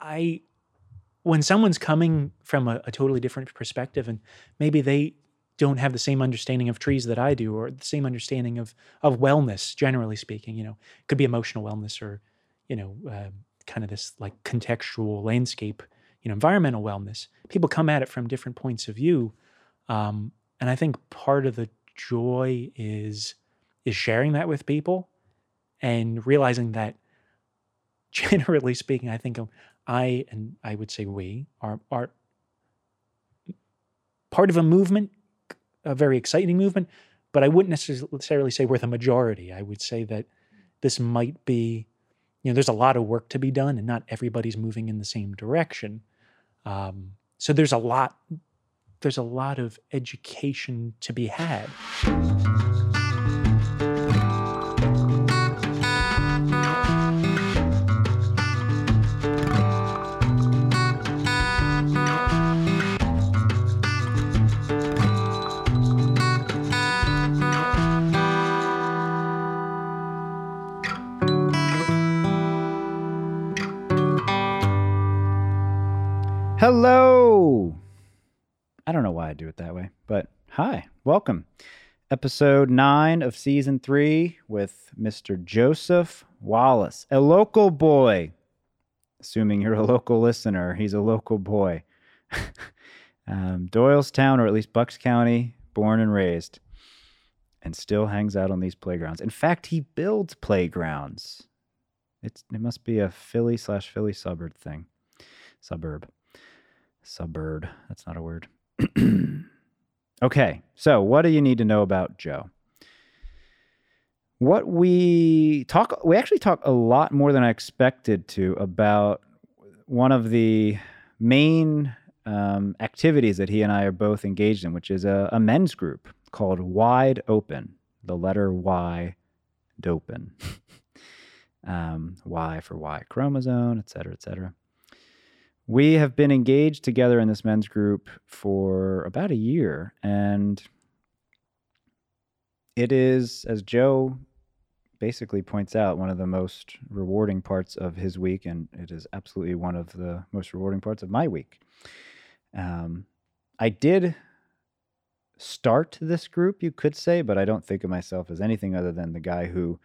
I when someone's coming from a, a totally different perspective and maybe they don't have the same understanding of trees that I do or the same understanding of of wellness generally speaking, you know, it could be emotional wellness or you know, uh, kind of this like contextual landscape, you know, environmental wellness. People come at it from different points of view. Um, and I think part of the joy is is sharing that with people and realizing that generally speaking, I think I and I would say we are are part of a movement, a very exciting movement, but I wouldn't necessarily say we're the majority. I would say that this might be, you know, there's a lot of work to be done, and not everybody's moving in the same direction. Um, so there's a lot, there's a lot of education to be had. Hello. I don't know why I do it that way, but hi, welcome. Episode nine of season three with Mr. Joseph Wallace, a local boy. Assuming you're a local listener, he's a local boy. um, Doylestown, or at least Bucks County, born and raised, and still hangs out on these playgrounds. In fact, he builds playgrounds. It's it must be a Philly slash Philly suburb thing. Suburb. Suburb. That's not a word. okay, so what do you need to know about Joe? What we talk, we actually talk a lot more than I expected to about one of the main um, activities that he and I are both engaged in, which is a, a men's group called Wide Open. The letter Y, Dopen. um, y for Y chromosome, et cetera, et cetera. We have been engaged together in this men's group for about a year. And it is, as Joe basically points out, one of the most rewarding parts of his week. And it is absolutely one of the most rewarding parts of my week. Um, I did start this group, you could say, but I don't think of myself as anything other than the guy who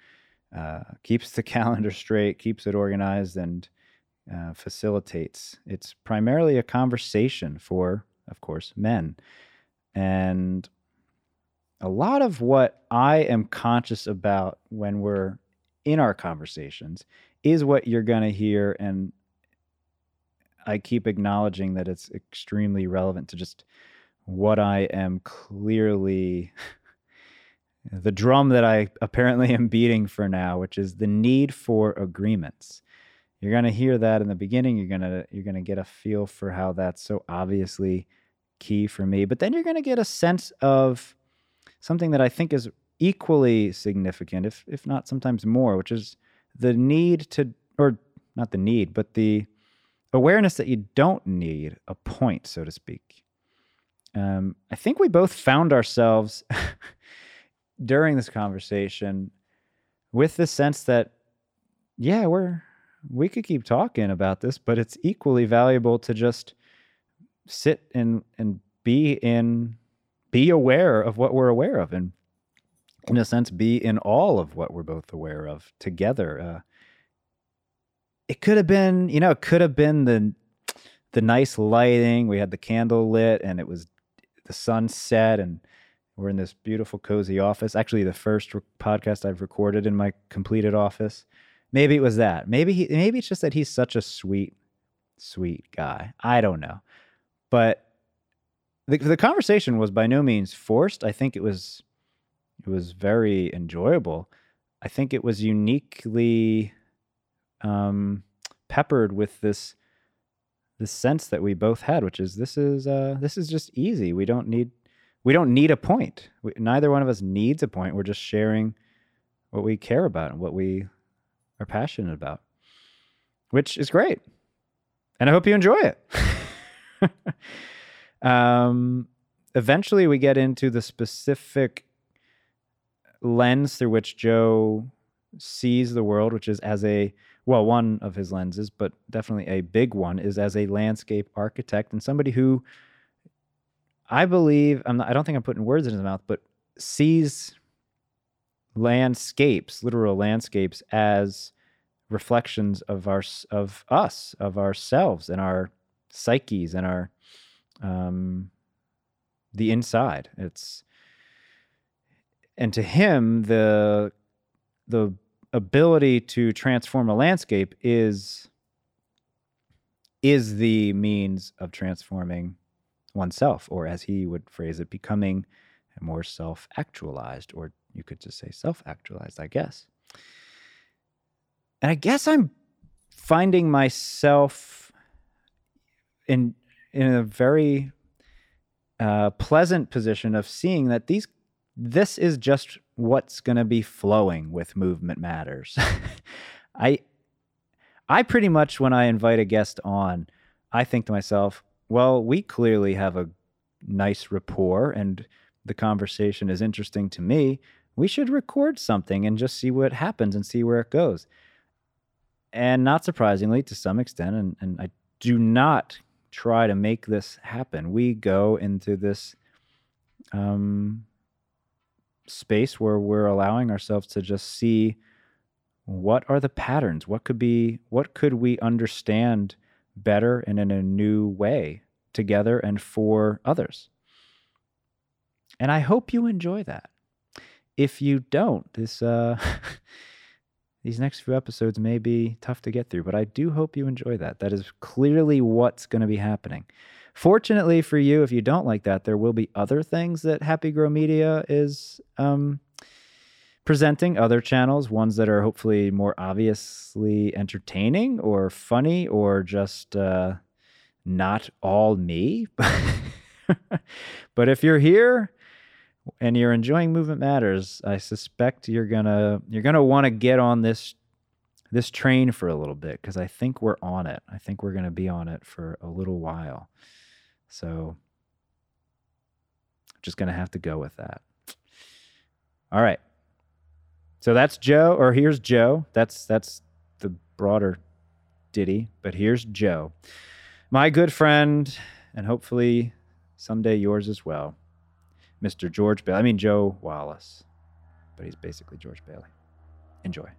uh, keeps the calendar straight, keeps it organized, and uh, facilitates. It's primarily a conversation for, of course, men. And a lot of what I am conscious about when we're in our conversations is what you're going to hear. And I keep acknowledging that it's extremely relevant to just what I am clearly. the drum that I apparently am beating for now, which is the need for agreements you're going to hear that in the beginning you're going to you're going to get a feel for how that's so obviously key for me but then you're going to get a sense of something that i think is equally significant if if not sometimes more which is the need to or not the need but the awareness that you don't need a point so to speak. Um, i think we both found ourselves during this conversation with the sense that yeah we're we could keep talking about this, but it's equally valuable to just sit and and be in be aware of what we're aware of and in a sense be in all of what we're both aware of together. Uh, it could have been you know it could have been the the nice lighting. We had the candle lit and it was the sun set and we're in this beautiful cozy office. Actually the first re- podcast i've recorded in my completed office Maybe it was that. Maybe he maybe it's just that he's such a sweet, sweet guy. I don't know. But the the conversation was by no means forced. I think it was it was very enjoyable. I think it was uniquely um, peppered with this this sense that we both had, which is this is uh, this is just easy. We don't need we don't need a point. We, neither one of us needs a point. We're just sharing what we care about and what we are passionate about, which is great. And I hope you enjoy it. um, eventually, we get into the specific lens through which Joe sees the world, which is as a well, one of his lenses, but definitely a big one, is as a landscape architect and somebody who I believe I'm not, I don't think I'm putting words in his mouth, but sees landscapes, literal landscapes, as reflections of our of us, of ourselves, and our psyches, and our um, the inside. It's and to him the the ability to transform a landscape is is the means of transforming oneself or as he would phrase it becoming more self-actualized or you could just say self-actualized i guess and i guess i'm finding myself in in a very uh, pleasant position of seeing that these this is just what's going to be flowing with movement matters. I i pretty much when i invite a guest on i think to myself well we clearly have a nice rapport and the conversation is interesting to me. We should record something and just see what happens and see where it goes and not surprisingly to some extent and, and i do not try to make this happen. We go into this um space where we're allowing ourselves to just see what are the patterns? What could be what could we understand better and in a new way together and for others? And i hope you enjoy that. If you don't this uh these next few episodes may be tough to get through but i do hope you enjoy that that is clearly what's going to be happening Fortunately for you, if you don't like that, there will be other things that Happy Grow Media is um, presenting, other channels, ones that are hopefully more obviously entertaining or funny or just uh, not all me. but if you're here and you're enjoying Movement Matters, I suspect you're gonna you're gonna want to get on this this train for a little bit because I think we're on it. I think we're gonna be on it for a little while. So just to have to go with that. All right. So that's Joe or here's Joe. That's that's the broader ditty, but here's Joe. My good friend and hopefully someday yours as well. Mr. George Bailey. I mean Joe Wallace. But he's basically George Bailey. Enjoy.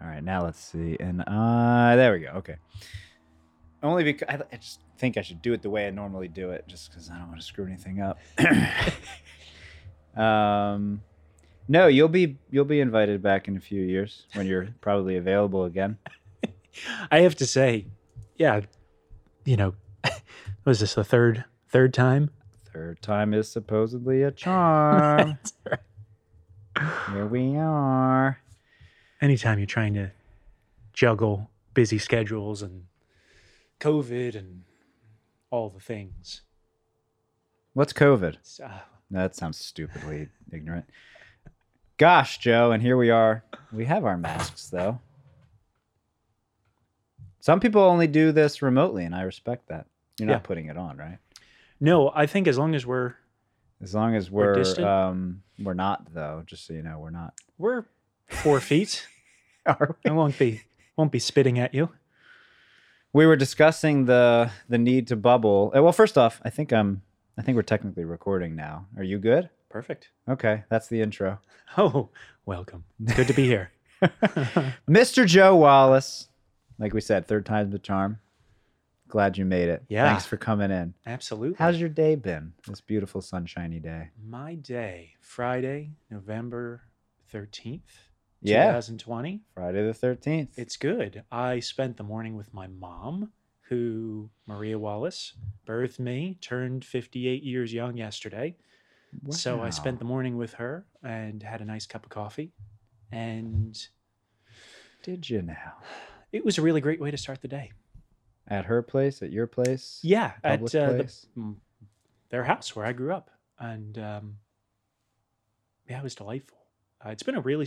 All right, now let's see. And uh there we go. Okay. Only because I, I just think I should do it the way I normally do it, just because I don't want to screw anything up. um, no, you'll be you'll be invited back in a few years when you're probably available again. I have to say, yeah, you know, was this the third third time? Third time is supposedly a charm. Here we are. Anytime you're trying to juggle busy schedules and COVID and all the things. What's COVID? Uh, that sounds stupidly ignorant. Gosh, Joe, and here we are. We have our masks, though. Some people only do this remotely, and I respect that. You're not yeah. putting it on, right? No, I think as long as we're as long as we're, we're um we're not though, just so you know, we're not. We're four feet. Are we? I won't be won't be spitting at you we were discussing the the need to bubble. Uh, well, first off, I think I'm I think we're technically recording now. Are you good? Perfect. Okay, that's the intro. Oh, welcome. It's good to be here. Mr. Joe Wallace. Like we said, third time's the charm. Glad you made it. Yeah. Thanks for coming in. Absolutely. How's your day been? This beautiful sunshiny day. My day, Friday, November 13th yeah. 2020. Friday the 13th. It's good. I spent the morning with my mom, who, Maria Wallace, birthed me, turned 58 years young yesterday. Wow. So I spent the morning with her and had a nice cup of coffee. And did you now? It was a really great way to start the day. At her place, at your place? Yeah, at uh, the, their house where I grew up. And um, yeah, it was delightful. Uh, it's been a really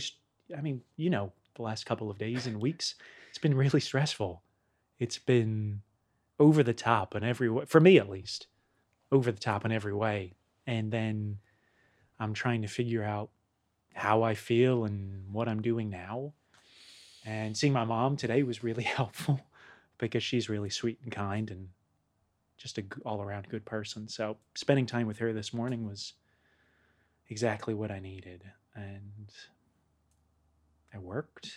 I mean, you know, the last couple of days and weeks, it's been really stressful. It's been over the top in every way, for me at least, over the top in every way. And then I'm trying to figure out how I feel and what I'm doing now. And seeing my mom today was really helpful because she's really sweet and kind and just a all around good person. So spending time with her this morning was exactly what I needed. And I worked,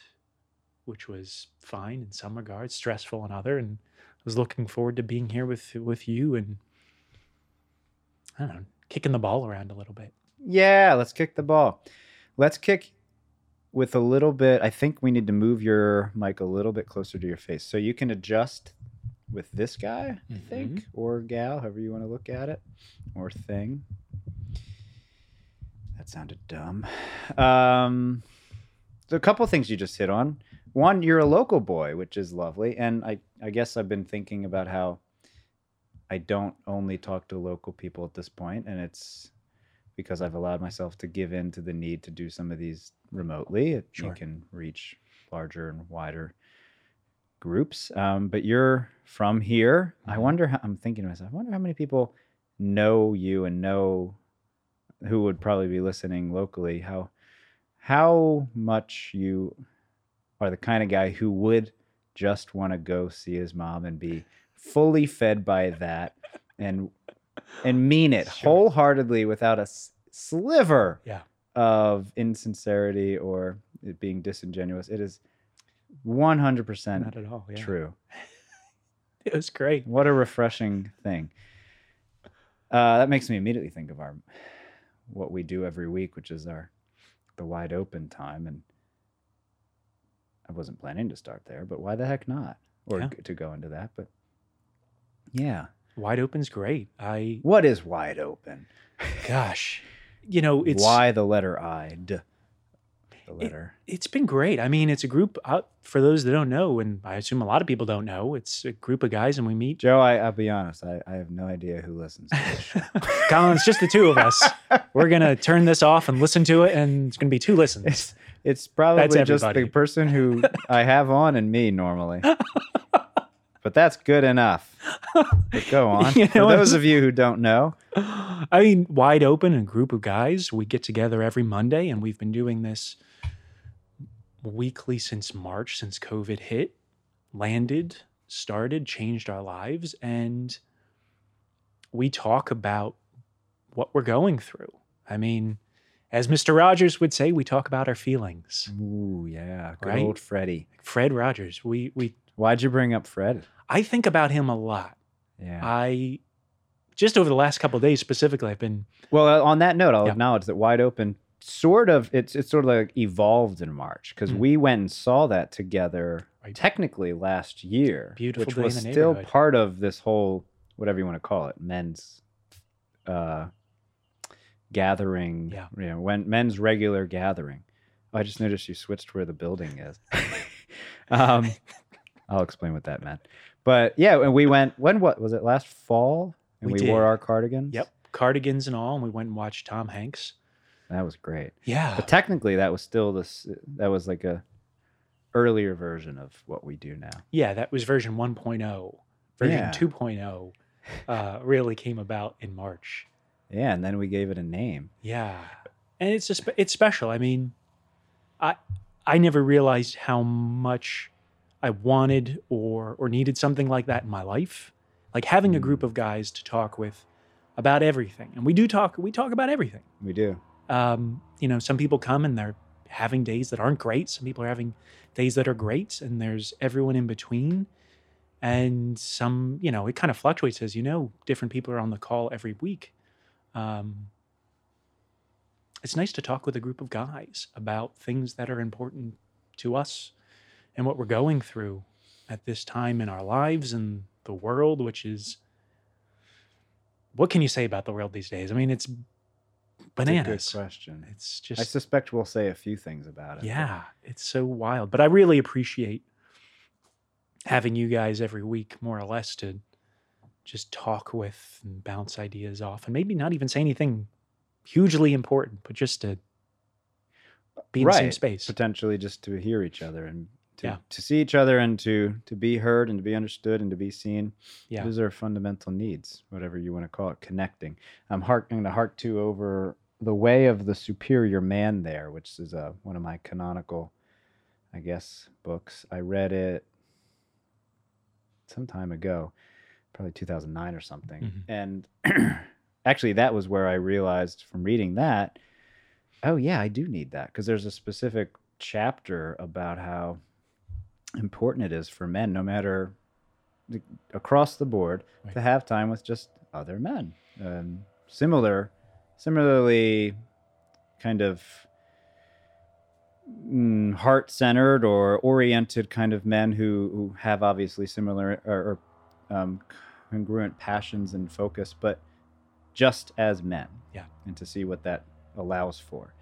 which was fine in some regards, stressful in other, and I was looking forward to being here with with you and I don't know, kicking the ball around a little bit. Yeah, let's kick the ball. Let's kick with a little bit. I think we need to move your mic a little bit closer to your face so you can adjust with this guy, I think, or gal, however you want to look at it, or thing. That sounded dumb. Um, so a couple things you just hit on. One, you're a local boy, which is lovely, and I, I guess I've been thinking about how I don't only talk to local people at this point, and it's because I've allowed myself to give in to the need to do some of these remotely. It, Sure. You can reach larger and wider groups. Um, but you're from here. I Mhm. wonder how I'm thinking to myself, I wonder how many people know you and know who would probably be listening locally, how how much you are the kind of guy who would just want to go see his mom and be fully fed by that and and mean it Sure. wholeheartedly without a s- sliver Yeah. of insincerity or it being disingenuous. It is 100% Not at all. Yeah. true. It was great. What a refreshing thing. Uh, that makes me immediately think of our what we do every week, which is our the wide open time, and I wasn't planning to start there, but why the heck not? Or Yeah. to go into that, but yeah, Wide open's great. I what is wide open? gosh, you know, it's why the letter I? D, the letter. it's been great. I mean, it's a group uh, for those that don't know, and I assume a lot of people don't know. It's a group of guys, and we meet. Joe, I, I'll be honest, I, I have no idea who listens. To this show. Colin, it's just the two of us. We're gonna turn this off and listen to it, and it's gonna be two listens. It's it's probably just the person who I have on and me normally. But that's good enough. But go on. You For those of you who don't know, I mean, wide open, a group of guys. We get together every Monday, and we've been doing this weekly since March, since COVID hit, landed, started, changed our lives, and we talk about what we're going through. I mean, as Mr. Rogers would say, we talk about our feelings. ooh yeah, good Right? old Freddie. Fred Rogers, we we Why'd you bring up Fred? I think about him a lot. Yeah. I just over the last couple of days specifically, I've been well, uh, on that note, I'll Yeah. acknowledge that wide open sort of it's it's sort of like evolved in March because Mm. we went and saw that together Right. technically last year, Beautiful which was still part of this whole whatever you want to call it, men's uh, gathering. Yeah. you know, when men's regular gathering. Oh, I just noticed you switched where the building is. um, I'll explain what that meant. But yeah, and we went. When what was it? Last fall, and We we, wore our cardigans. Yep. Cardigans and all, and we went and watched Tom Hanks. that was great. Yeah. But technically, that was still this. That was like a earlier version of what we do now. yeah, that was version 1.0. Version Yeah. 2.0 uh, really came about in March. Yeah, and then we gave it a name. Yeah. And it's just it's special. I mean, I I never realized how much I wanted or or needed something like that in my life. Like having a group of guys to talk with about everything. And we do talk we talk about everything. We do. um, you know, some people come and they're having days that aren't great. Some people are having days that are great, and there's everyone in between. And some, you know, it kind of fluctuates as you know, different people are on the call every week. Um, it's nice to talk with a group of guys about things that are important to us and what we're going through at this time in our lives and the world, which is what can you say about the world these days? I mean, it's It's bananas. a good question. It's just. I suspect we'll say a few things about it. but- yeah, it's so wild. But I really appreciate having you guys every week, more or less, to just talk with and bounce ideas off, and maybe not even say anything hugely important, but just to be in the same space. potentially just to hear each other and to, Yeah. to see each other and to to be heard and to be understood and to be seen. Yeah. Those are fundamental needs, whatever you want to call it, connecting. I'm harking to hark to over the way of the superior man there, which is uh, one of my canonical I guess, books. I read it some time ago, probably 2009 or something. Mhm. And actually, that was where I realized from reading that, oh, yeah, I do need that. Because there's a specific chapter about how important it is for men, no matter the- across the board, Right. to have time with just other men. Um, similar, similarly, kind of mm, heart-centered or oriented kind of men who who have obviously similar or, or um, congruent passions and focus, but just as men. Yeah. And to see what that allows for.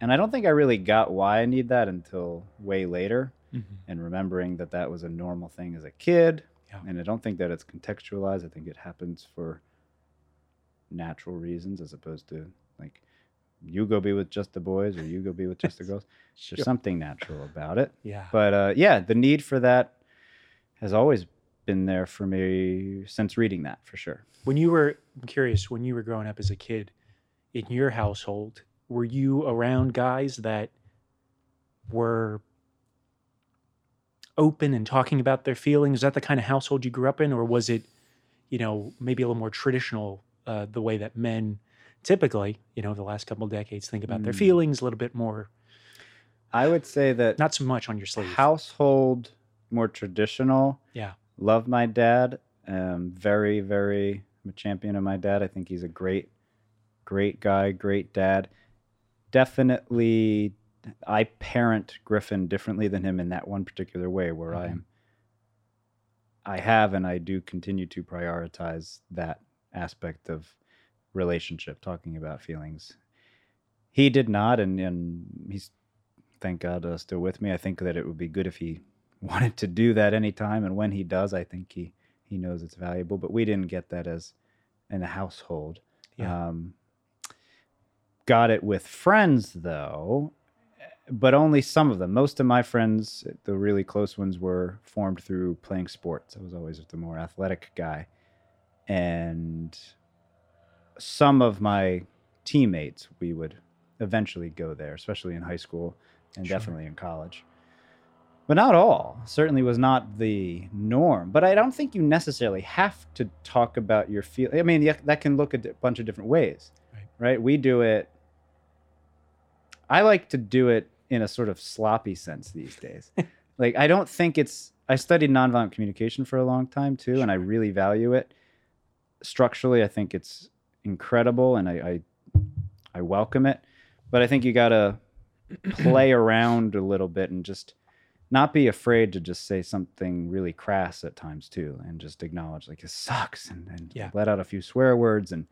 And I don't think I really got why I need that until way later Mhm. and remembering that that was a normal thing as a kid. Yeah. And I don't think that it's contextualized. I think it happens for natural reasons as opposed to like you go be with just the boys or you go be with just the girls. Sure. There's something natural about it. Yeah. But uh, yeah, the need for that has always been there for me since reading that for sure. When you were, I'm curious, when you were growing up as a kid in your household, were you around guys that were open and talking about their feelings? Is that the kind of household you grew up in? Or was it, you know, maybe a little more traditional, uh, the way that men typically, you know, the last couple of decades think about their Mm. feelings a little bit more, I would say that not so much on your sleeve. household more traditional. Yeah. Love my dad. Um, very, very I'm a champion of my dad. I think he's a great, great guy, great dad. Definitely, I parent Griffin differently than him in that one particular way, where I Mhm. am. I have and I do continue to prioritize that aspect of relationship, talking about feelings. He did not, and and he's thank God uh, still with me. I think that it would be good if he wanted to do that anytime, and when he does, I think he he knows it's valuable. But we didn't get that as in a household. Yeah. Um, got it with friends though, but only some of them. Most of my friends, the really close ones, were formed through playing sports. I was always with the more athletic guy, and some of my teammates, we would eventually go there, especially in high school and Sure. definitely in college. But not all. Certainly was not the norm. But I don't think you necessarily have to talk about your feel. I mean, that can look a bunch of different ways, Right. right? We do it. I like to do it in a sort of sloppy sense these days. like I don't think it's. I studied nonviolent communication for a long time too, and I really value it. Structurally, I think it's incredible, and I I, I welcome it. But I think you gotta play around a little bit and just not be afraid to just say something really crass at times too and just acknowledge like it sucks and, Yeah. let out a few swear words and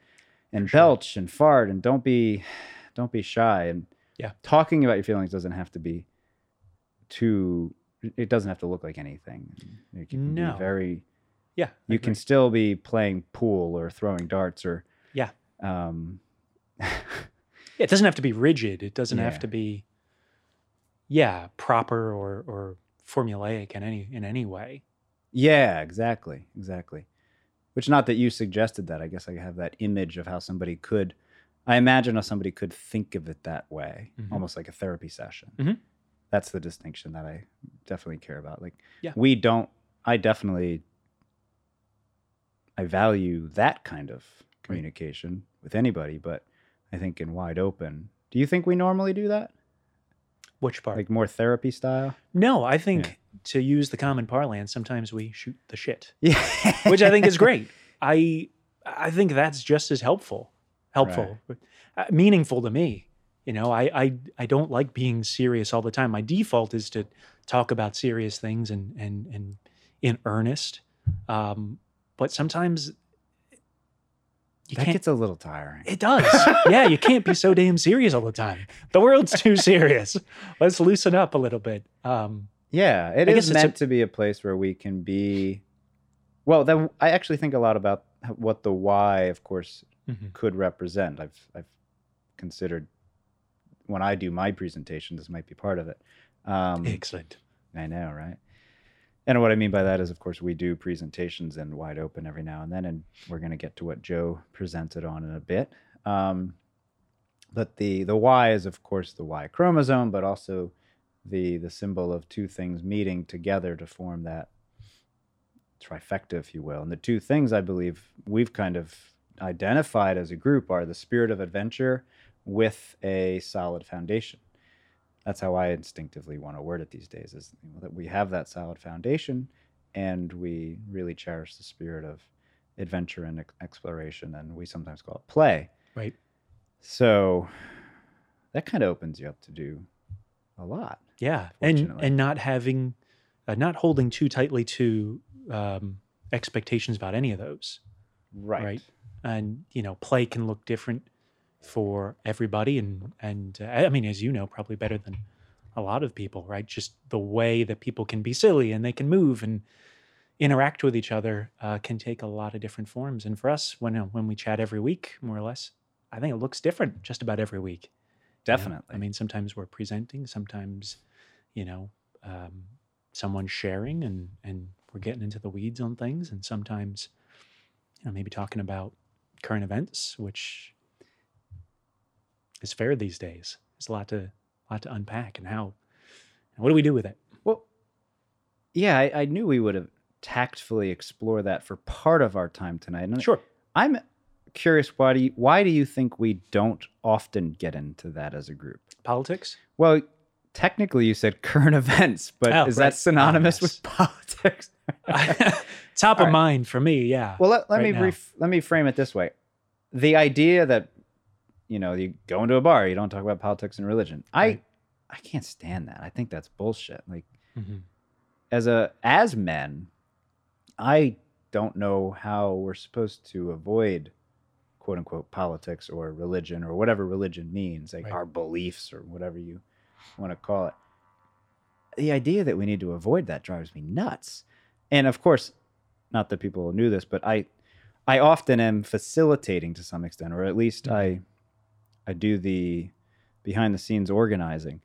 and sure. belch and fart and don't be don't be shy and Yeah. talking about your feelings doesn't have to be too it doesn't have to look like anything it can No. be very yeah. You can still be playing pool or throwing darts or Yeah. um Yeah, it doesn't have to be rigid. It doesn't have to be, yeah, proper or or formulaic in any in any way. Yeah, exactly, exactly. Which not that you suggested that. I guess I have that image of how somebody could. I imagine how somebody could think of it that way, Mhm. almost like a therapy session. Mhm. That's the distinction that I definitely care about. Like, Yeah. we don't. I definitely. I value that kind of communication with anybody, but I think in wide open. Do you think we normally do that, Which part? like more therapy style? no, I think to use the common parlance, sometimes we shoot the shit, Yeah, which I think is great. I I think that's just as helpful, helpful, uh, meaningful to me. You know, I, I I don't like being serious all the time. My default is to talk about serious things and and and in earnest. Um, but sometimes you that can't. gets a little tiring. It does. yeah, you can't be so damn serious all the time. The world's too serious. Let's loosen up a little bit. Um, Yeah, it I is it's a- meant to be a place where we can be. Well, then I actually think a lot about what the why, of course, mhm. could represent. I've I've considered when I do my presentation, this might be part of it. Um, Excellent. I know, right? And what I mean by that is, of course, we do presentations in wide open every now and then, and we're going to get to what Joe presented on in a bit. Um, but the the Y is, of course, the Y chromosome, but also the the symbol of two things meeting together to form that trifecta, if you will. And the two things I believe we've kind of identified as a group are the spirit of adventure with a solid foundation. That's how I instinctively want to word it these days is that we have that solid foundation and we really cherish the spirit of adventure and exploration and we sometimes call it play. Right. So that kind of opens you up to do a lot. Yeah, and and not having, uh, not holding too tightly to um, expectations about any of those. Right. Right. And you know, play can look different for everybody, and and uh, I mean, as you know, probably better than a lot of people, right? Just the way that people can be silly and they can move and interact with each other uh, can take a lot of different forms. And for us, when uh, when we chat every week, more or less, I think it looks different just about every week. you know? Definitely. I mean, sometimes we're presenting, sometimes, you know, um, someone's sharing and, and we're getting into the weeds on things. And sometimes, you know, maybe talking about current events, which is fair these days. It's a lot to, lot to unpack and how, and what do we do with it? Well, yeah, I, I knew we would have tactfully explore that for part of our time tonight. And Sure. I'm curious why do you why do you think we don't often get into that as a group? Politics? Well, technically you said current events, but Oh, is right. that synonymous Ah, yes. with politics? Top All of right. mind for me. Yeah. Well, let, let right me ref- let me frame it this way: the idea that you know you go into a bar, you don't talk about politics and religion. I Right. I can't stand that. I think that's bullshit. Like Mhm. as a as men, I don't know how we're supposed to avoid quote unquote politics or religion or whatever religion means, like Right. our beliefs or whatever you want to call it. The idea that we need to avoid that drives me nuts. And of course, not that people knew this, but I I often am facilitating to some extent, or at least I I do the behind the scenes organizing.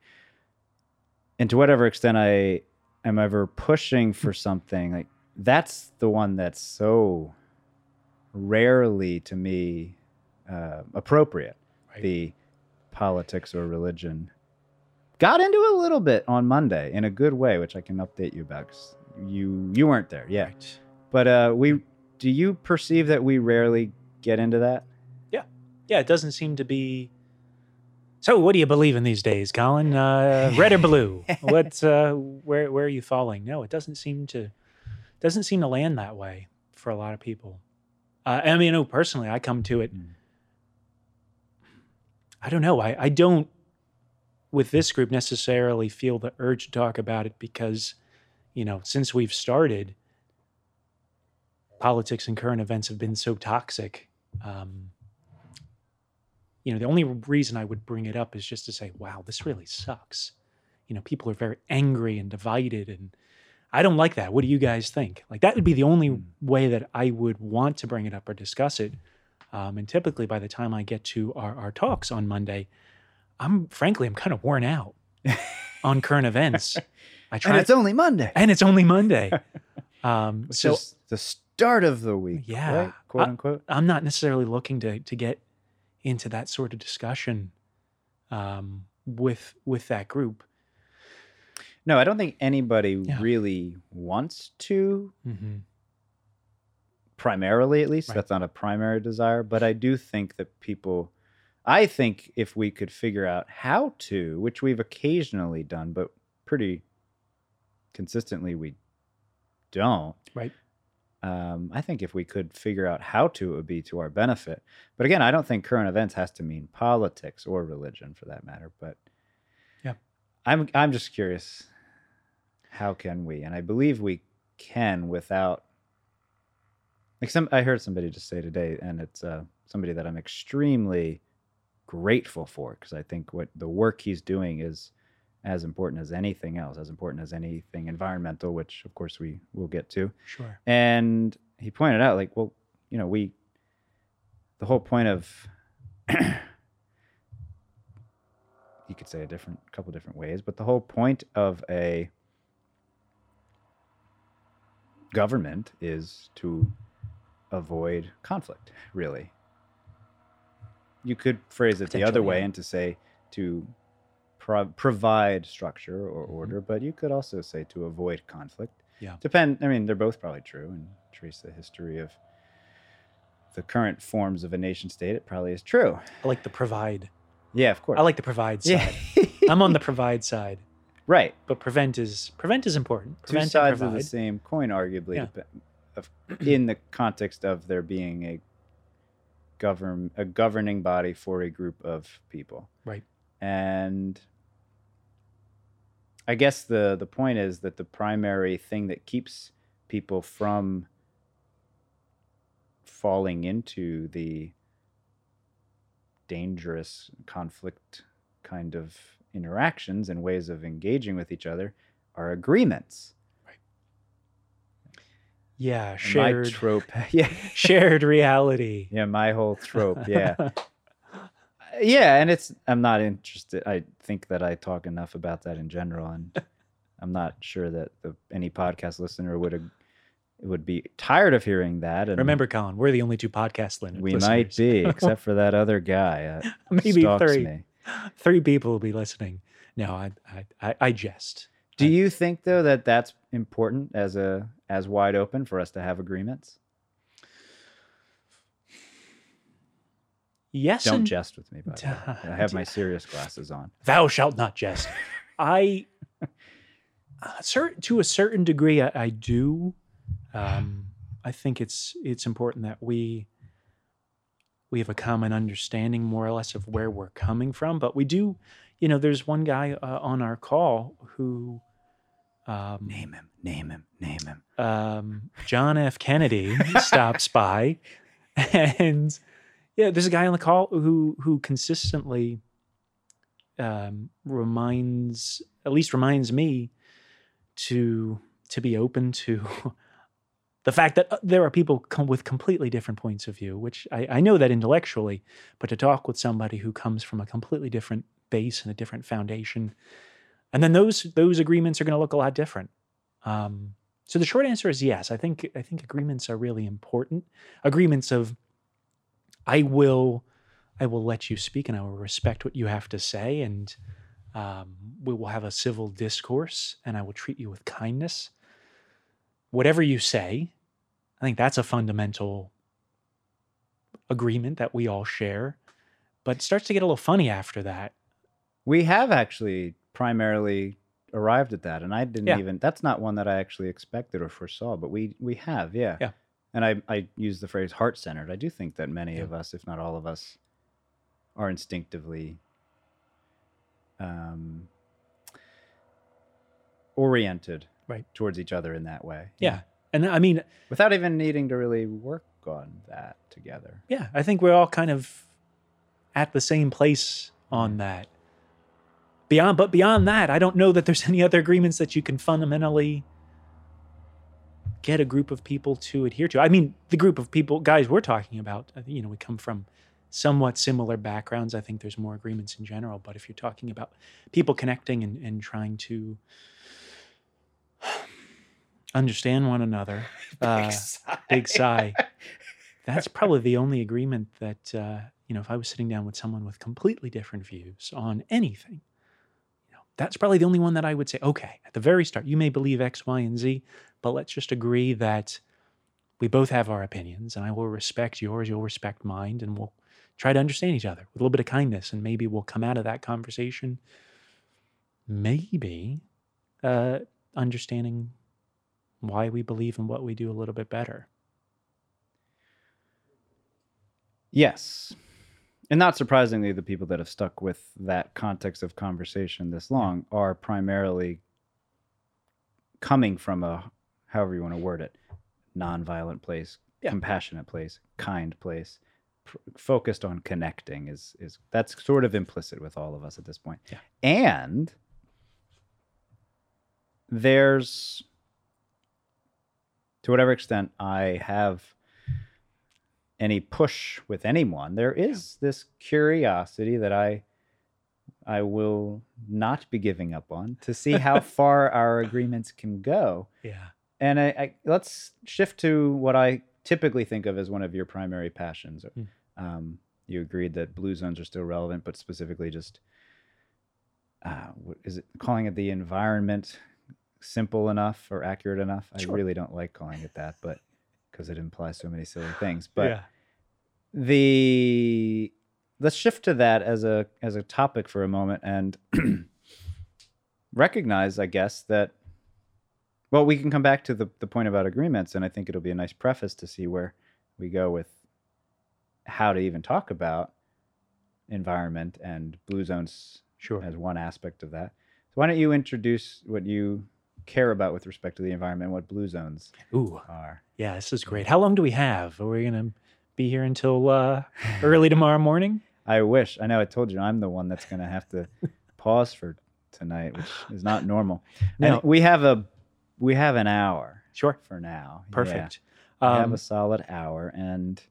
And to whatever extent I am ever pushing for something, like that's the one that's so rarely to me uh, appropriate. Right. The politics or religion got into it a little bit on Monday in a good way, which I can update you about. 'cause you you weren't there, yeah. Right. But uh, we do you perceive that we rarely get into that? Yeah, yeah. it doesn't seem to be. So, what do you believe in these days, Colin? Uh, red or blue? what? Uh, where? Where are you falling? No, it doesn't seem to. Doesn't seem to land that way for a lot of people. Uh, I mean, I know personally, I come to it. Mm. I don't know. I, I don't, with this group, necessarily feel the urge to talk about it because, you know, since we've started, politics and current events have been so toxic. Um, you know, the only reason I would bring it up is just to say, wow, this really sucks. You know, people are very angry and divided, and I don't like that. What do you guys think? Like, that would be the only Mm. way that I would want to bring it up or discuss it. Um, and typically, by the time I get to our, our talks on Monday, I'm frankly, I'm kind of worn out on current events. I try, And it's only Monday. and it's only Monday. Um, Which so is the start of the week. Yeah. right? quote I- unquote. I'm not necessarily looking to to get into that sort of discussion um, with with that group. No, I don't think anybody Yeah. really wants to. hmm Primarily, at least, Right. that's not a primary desire. But I do think that people. I think if we could figure out how to, which we've occasionally done, but pretty consistently we don't. Right. Um, I think if we could figure out how to, it would be to our benefit. But again, I don't think current events has to mean politics or religion for that matter. But Yeah. I'm I'm just curious, how can we? And I believe we can without. Like some, I heard somebody just say today, and it's uh, somebody that I'm extremely grateful for because I think what the work he's doing is as important as anything else, as important as anything environmental, which of course we will get to. Sure. And he pointed out, like, well, you know, we, the whole point of, you could say a different, couple different ways, but the whole point of a government is to avoid conflict, really. You could phrase it the other way and to say to pro- provide structure or Mhm. order, but you could also say to avoid conflict. Yeah. Depend. I mean, they're both probably true, and trace the history of the current forms of a nation state. It probably is true. I like the provide. Yeah, of course. I like the provide side. Yeah. I'm on the provide side, right. but prevent is prevent is important. Two Prevent and sides of the same coin, arguably, Yeah. dep- of, in the context of there being a govern a governing body for a group of people. Right. And I guess the the point is that the primary thing that keeps people from falling into the dangerous conflict kind of interactions and ways of engaging with each other are agreements. Yeah, shared My trope. Yeah. shared reality. Yeah, my whole trope. Yeah. yeah, and it's I'm not interested. I think that I talk enough about that in general and I'm not sure that the, any podcast listener would would be tired of hearing that and Remember, Colin, we're the only two podcast listeners. we might be except for that other guy. Uh, Maybe three. me. Three people will be listening. No, I, I, I, I jest. Do you think though that that's important as a as wide open for us to have agreements? Yes Don't and jest with me, by the way. I have my serious glasses on. thou shalt not jest. I, uh, to a certain degree, I, I do. Um, I think it's it's important that we we have a common understanding, more or less, of where we're coming from. But we do, you know, there's one guy uh, on our call who, um, Name him, name him, name him. um, John F. Kennedy stops by, and yeah, there's a guy on the call who who consistently um, reminds, at least reminds me, to to be open to the fact that uh, there are people come with completely different points of view, which I, I know that intellectually, but to talk with somebody who comes from a completely different base and a different foundation, and then those those agreements are going to look a lot different. Um, so the short answer is yes. I think I think agreements are really important. Agreements of I will I will let you speak and I will respect what you have to say and um, we will have a civil discourse and I will treat you with kindness. Whatever you say, I think that's a fundamental agreement that we all share. But it starts to get a little funny after that. We have actually primarily arrived at that, and I didn't Yeah. even. That's not one that I actually expected or foresaw, but we we have, yeah. Yeah. And I I use the phrase heart centered. I do think that many Yeah. of us, if not all of us, are instinctively um, oriented Right. towards each other in that way. Yeah. And I mean, Without even needing to really work on that together. yeah, I think we're all kind of at the same place on that. Beyond, but beyond that, I don't know that there's any other agreements that you can fundamentally get a group of people to adhere to. I mean, the group of people, guys, we're talking about, you know, we come from somewhat similar backgrounds. I think there's more agreements in general. But if you're talking about people connecting and, and trying to understand one another, uh, big sigh. that's probably the only agreement that uh, you know if i was sitting down with someone with completely different views on anything that's probably the only one that i would say okay at the very start you may believe x y and z but let's just agree that we both have our opinions and i will respect yours you'll respect mine and we'll try to understand each other with a little bit of kindness and maybe we'll come out of that conversation maybe uh, understanding why we believe in what we do a little bit better Yes. And not surprisingly, the people that have stuck with that context of conversation this long are primarily coming from a, however you want to word it, nonviolent place, Yeah. compassionate place, kind place, pr- focused on connecting is is that's sort of implicit with all of us at this point. Yeah. And there's to whatever extent I have any push with anyone, there is this curiosity that I I will not be giving up on to see how far our agreements can go. yeah And I, I let's shift to what I typically think of as one of your primary passions. Hmm. Um, you agreed that blue zones are still relevant, but specifically just uh, what is it calling it the environment simple enough or accurate enough? Sure. I really don't like calling it that, but because it implies so many silly things. But yeah. The let's shift to that as a as a topic for a moment and recognize, I guess, that well, we can come back to the, the point about agreements, and I think it'll be a nice preface to see where we go with how to even talk about environment and blue zones Sure. as one aspect of that. So why don't you introduce what you care about with respect to the environment, what blue zones Ooh. are? Yeah, this is great. How long do we have? Are we gonna be here until uh, early tomorrow morning? I wish. I know I told you I'm the one that's going to have to pause for tonight, which is not normal. No. And we have a we have an hour Sure. for now. Yeah. Perfect. We have Um, a solid hour and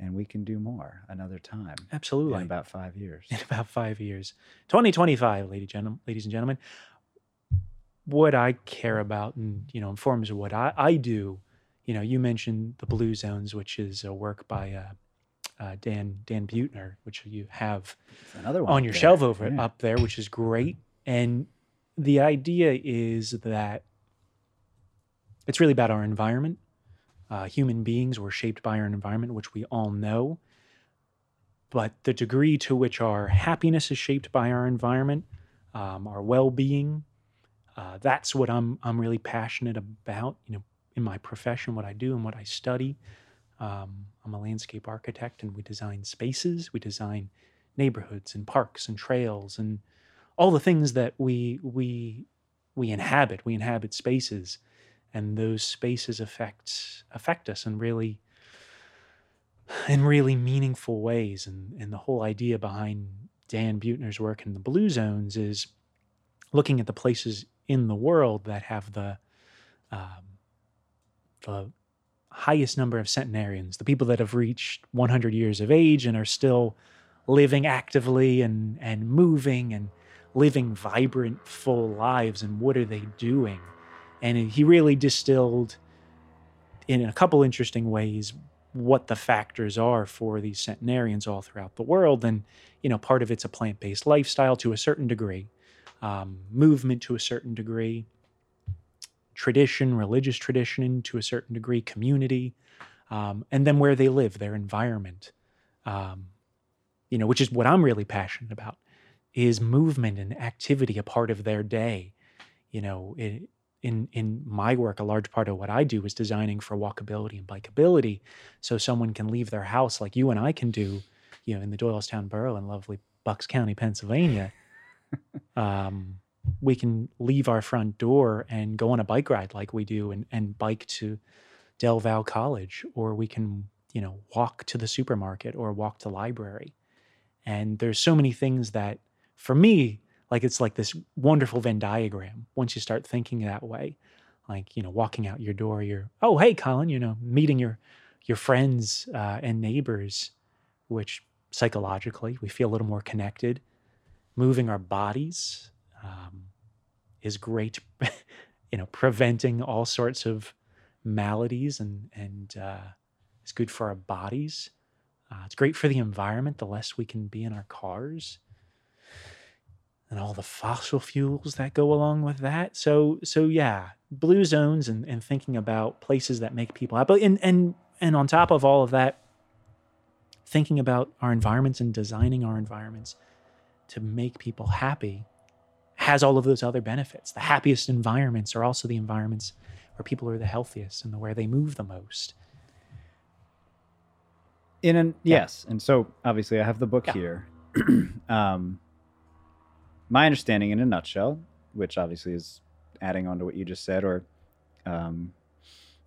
and we can do more another time Absolutely. in about 5 years. in about five years. 2025, ladies, gentlemen, ladies and gentlemen. What I care about and you know informs what I, I do. You know, you mentioned the Blue Zones, which is a work by uh, uh, Dan Dan Buettner, which you have Another one on your there. shelf over Yeah. up there, which is great. And the idea is that it's really about our environment. Uh, human beings were shaped by our environment, which we all know. But the degree to which our happiness is shaped by our environment, um, our well-being, uh, that's what I'm I'm really passionate about. You know, in my profession, what I do and what I study. Um, I'm a landscape architect, and we design spaces. We design neighborhoods and parks and trails and all the things that we we we inhabit. We inhabit spaces, and those spaces affect affect us in really in really meaningful ways. And and the whole idea behind Dan Buettner's work in the Blue Zones is looking at the places in the world that have the um, the highest number of centenarians, the people that have reached 100 years of age and are still living actively and and moving and living vibrant, full lives. And what are they doing? And he really distilled in a couple interesting ways what the factors are for these centenarians all throughout the world. And you know, part of it's a plant-based lifestyle to a certain degree, um, movement to a certain degree, tradition, religious tradition to a certain degree, community, um, and then where they live, their environment. Um, you know, which is what I'm really passionate about, is movement and activity a part of their day. You know, it, in in my work, a large part of what I do is designing for walkability and bikeability, so someone can leave their house like you and I can do, you know, in the Doylestown Borough in lovely Bucks County, Pennsylvania. um, we can leave our front door and go on a bike ride like we do, and and bike to Del Val College, or we can you know walk to the supermarket or walk to library. And there's so many things that, for me, like it's like this wonderful Venn diagram. Once you start thinking that way, like you know, walking out your door, you're oh hey Colin, you know, meeting your your friends uh, and neighbors, which psychologically we feel a little more connected. Moving our bodies um, is great, you know, preventing all sorts of maladies and and uh, it's good for our bodies. Uh, it's great for the environment. The less we can be in our cars, and all the fossil fuels that go along with that. So so yeah, blue zones and, and thinking about places that make people happy. And and and on top of all of that, thinking about our environments and designing our environments to make people happy has all of those other benefits. The happiest environments are also the environments where people are the healthiest and the where they move the most. In an Yeah. yes, and so obviously I have the book Yeah. here. um, my understanding, in a nutshell, which obviously is adding on to what you just said, or um,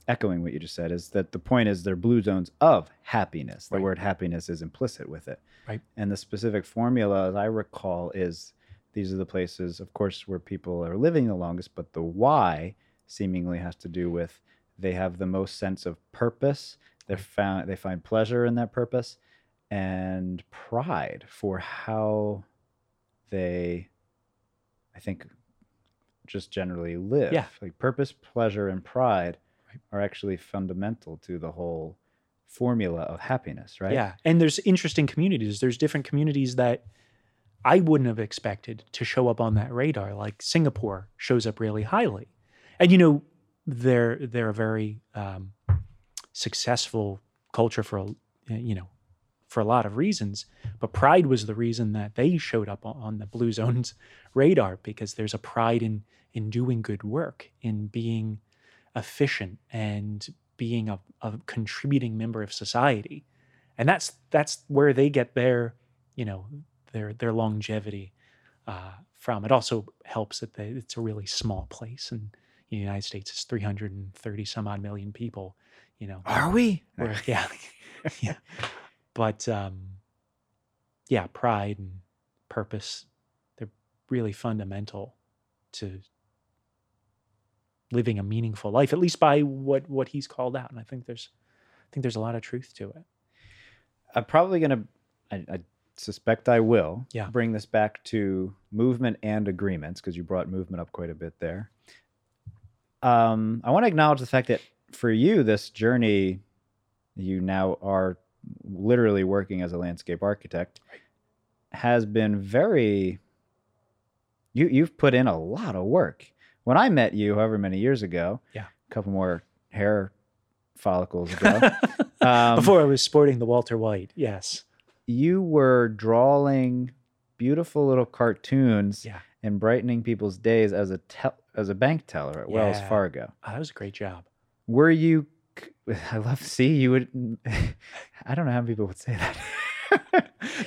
echoing what you just said, is that the point is they're blue zones of happiness. The Right. word happiness is implicit with it, Right. And the specific formula, as I recall, is these are the places, of course, where people are living the longest, but the why seemingly has to do with they have the most sense of purpose. They found they find pleasure in that purpose and pride for how they, I think, just generally live. Yeah. Like purpose, pleasure, and pride Right. are actually fundamental to the whole formula of happiness, right? Yeah. And there's interesting communities. There's different communities that I wouldn't have expected to show up on that radar like Singapore shows up really highly. And you know, they're they're a very um, successful culture for a- you know for a lot of reasons, but pride was the reason that they showed up on- on the Blue Zone's radar because there's a pride in in doing good work, in being efficient and being a, a contributing member of society. And that's that's where they get their, you know, their their longevity uh, from. It also helps that they, it's a really small place, and the United States is 330 some odd million people. You know, Are we? yeah, yeah. But um, yeah, pride and purpose, they're really fundamental to living a meaningful life, at least by what what he's called out. And I think there's I think there's a lot of truth to it. I'm probably gonna. I, I suspect I will. Yeah. Bring this back to movement and agreements because you brought movement up quite a bit there. Um, I want to acknowledge the fact that for you, this journey, you now are literally working as a landscape architect, has been very. You you've put in a lot of work. When I met you, however many years ago, Yeah. a couple more hair follicles ago. um, Before I was sporting the Walter White, yes. You were drawing beautiful little cartoons Yeah. and brightening people's days as a tel- as a bank teller at Wells Fargo. Oh, that was a great job. Were you? I love to see you would. I don't know how many people would say that.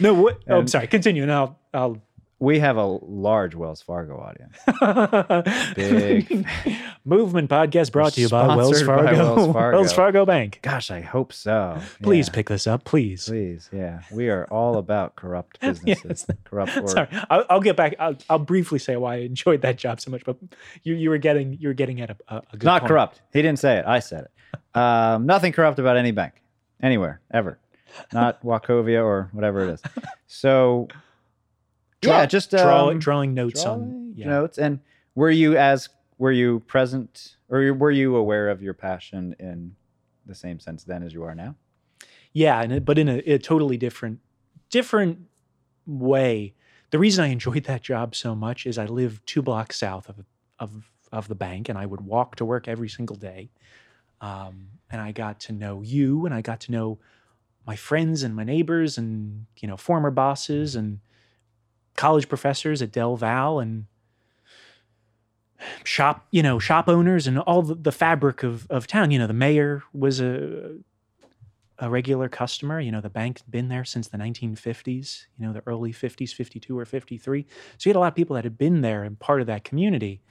No, what? Oh, I'm sorry. Continue, and I'll. I'll we have a large Wells Fargo audience. Big. Movement podcast brought to you by Wells Sponsored by Fargo. Wells Fargo. Wells Fargo Bank. Gosh, I hope so. Please Yeah. pick this up, please. Please, yeah. We are all about corrupt businesses. Corrupt or Sorry, I'll, I'll get back. I'll, I'll briefly say why I enjoyed that job so much, but you you were getting you were getting at a, a, a good not point. corrupt. He didn't say it. I said it. Um, nothing corrupt about any bank, anywhere, ever. Not Wachovia or whatever it is. So, Draw- yeah, just um, drawing notes on drawing yeah. notes. And were you as were you present or were you aware of your passion in the same sense then as you are now? Yeah, and it, but in a, a totally different different way. The reason I enjoyed that job so much is I live two blocks south of of of the bank, and I would walk to work every single day. Um, and I got to know you, and I got to know my friends and my neighbors, and you know former bosses and college professors at Del Val, and shop you know shop owners and all the, the fabric of of town. You know, the mayor was a a regular customer. You know, the bank's been there since the 1950s, you know, the early 50s, 52 or 53. So you had a lot of people that had been there and part of that community.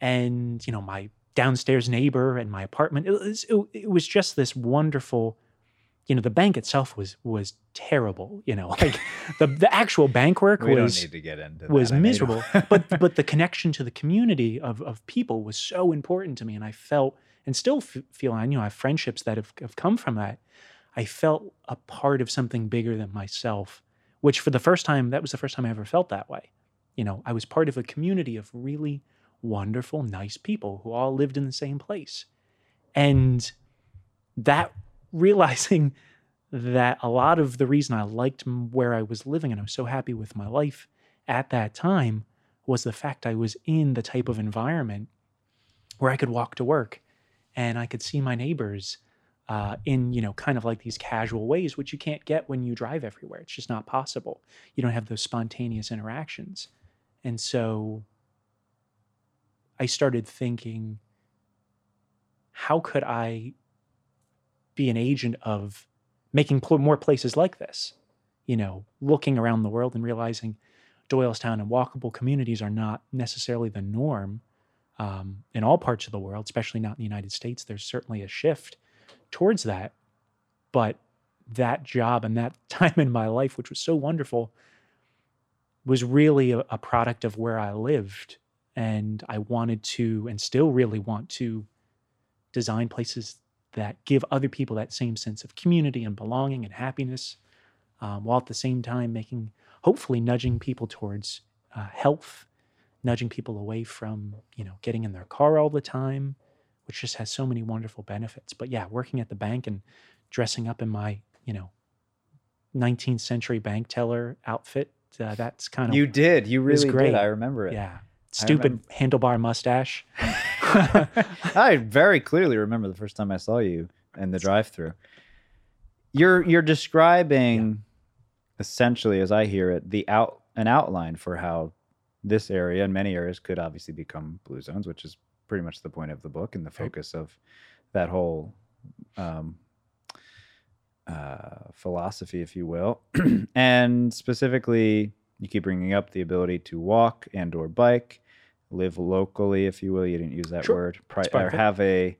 And, you know, my downstairs neighbor and my apartment, it was, it, it was just this wonderful, you know, the bank itself was was terrible, you know, like the, the actual bank work We was don't need to get into was that. I know you miserable. but but the connection to the community of of people was so important to me, and I felt and still f- feel. I you know I have friendships that have, have come from that. I felt a part of something bigger than myself, which for the first time that was the first time I ever felt that way. You know, I was part of a community of really wonderful, nice people who all lived in the same place, and that realizing that a lot of the reason I liked where I was living and I was so happy with my life at that time was the fact I was in the type of environment where I could walk to work and I could see my neighbors uh, in, you know, kind of like these casual ways, which you can't get when you drive everywhere. It's just not possible. You don't have those spontaneous interactions. And so I started thinking, how could I be an agent of making pl- more places like this? You know, looking around the world and realizing Doylestown and walkable communities are not necessarily the norm um, in all parts of the world, especially not in the United States. There's certainly a shift towards that. But that job and that time in my life, which was so wonderful, was really a, a product of where I lived. And I wanted to, and still really want to, design places that give other people that same sense of community and belonging and happiness, um, while at the same time making, hopefully, nudging people towards uh, health, nudging people away from, you know, getting in their car all the time, which just has so many wonderful benefits. But yeah, working at the bank and dressing up in my, you know, 19th century bank teller outfit uh, that's kind of You did. You really great. did. I remember it. yeah, stupid handlebar mustache. I very clearly remember the first time I saw you in the drive-through. You're you're describing essentially, as I hear it, the out an outline for how this area and many areas could obviously become blue zones, which is pretty much the point of the book and the focus of that whole um, uh, philosophy, if you will. and specifically, you keep bringing up the ability to walk and or bike, live locally, if you will. You didn't use that Sure. word. Pri- or have a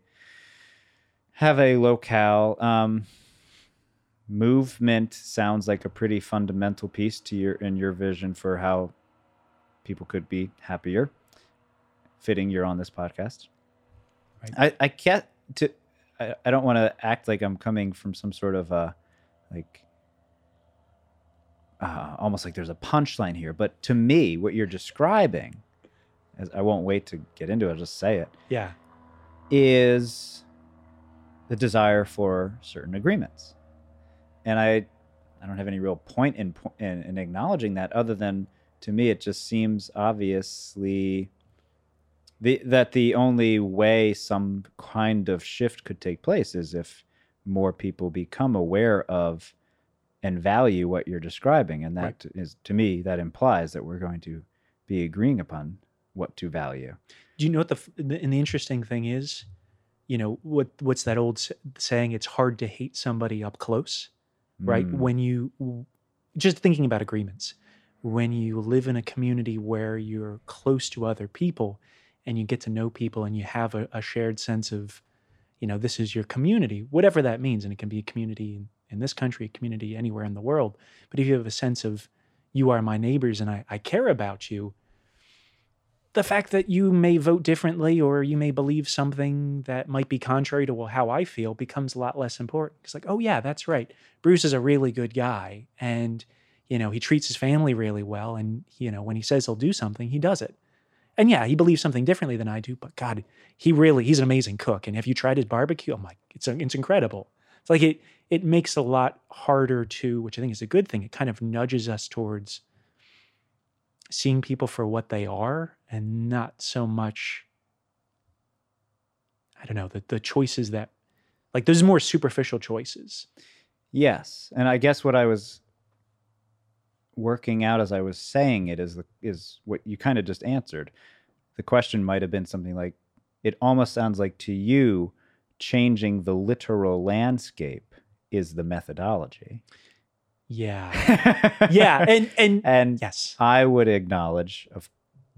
have a locale. Um, movement sounds like a pretty fundamental piece to your in your vision for how people could be happier. Fitting you're on this podcast. Right. I I can't to I, I don't want to act like I'm coming from some sort of uh like uh, almost like there's a punchline here, but to me, what you're describing, I won't wait to get into it, I'll just say it, Yeah, is the desire for certain agreements. And I, I don't have any real point in, in in acknowledging that, other than to me, it just seems obviously the that the only way some kind of shift could take place is if more people become aware of and value what you're describing, and that is Right. to me that implies that we're going to be agreeing upon what to value. Do you know what the the- and the interesting thing is, you know what what's that old saying? It's hard to hate somebody up close, right? Mm. When you just thinking about agreements, when you live in a community where you're close to other people and you get to know people and you have a, a shared sense of, you know, this is your community, whatever that means, and it can be a community in, in this country, a community anywhere in the world. But if you have a sense of you are my neighbors and I, I care about you, the fact that you may vote differently or you may believe something that might be contrary to how I feel becomes a lot less important. It's like, oh yeah, that's right. Bruce is a really good guy, and you know he treats his family really well, and you know when he says he'll do something, he does it. And yeah, he believes something differently than I do, but God, he really he's an amazing cook. And have you tried his barbecue? Oh, I'm like, it's it's incredible. It's like it it makes a lot harder to, which I think is a good thing. It kind of nudges us towards seeing people for what they are and not so much I don't know, the the choices that like there's more superficial choices. Yes, and I guess what I was working out as I was saying it is the, is what you kind of just answered. The question might have been something like, "It almost sounds like to you, changing the literal landscape is the methodology." Yeah. Yeah. And and and yes. I would acknowledge of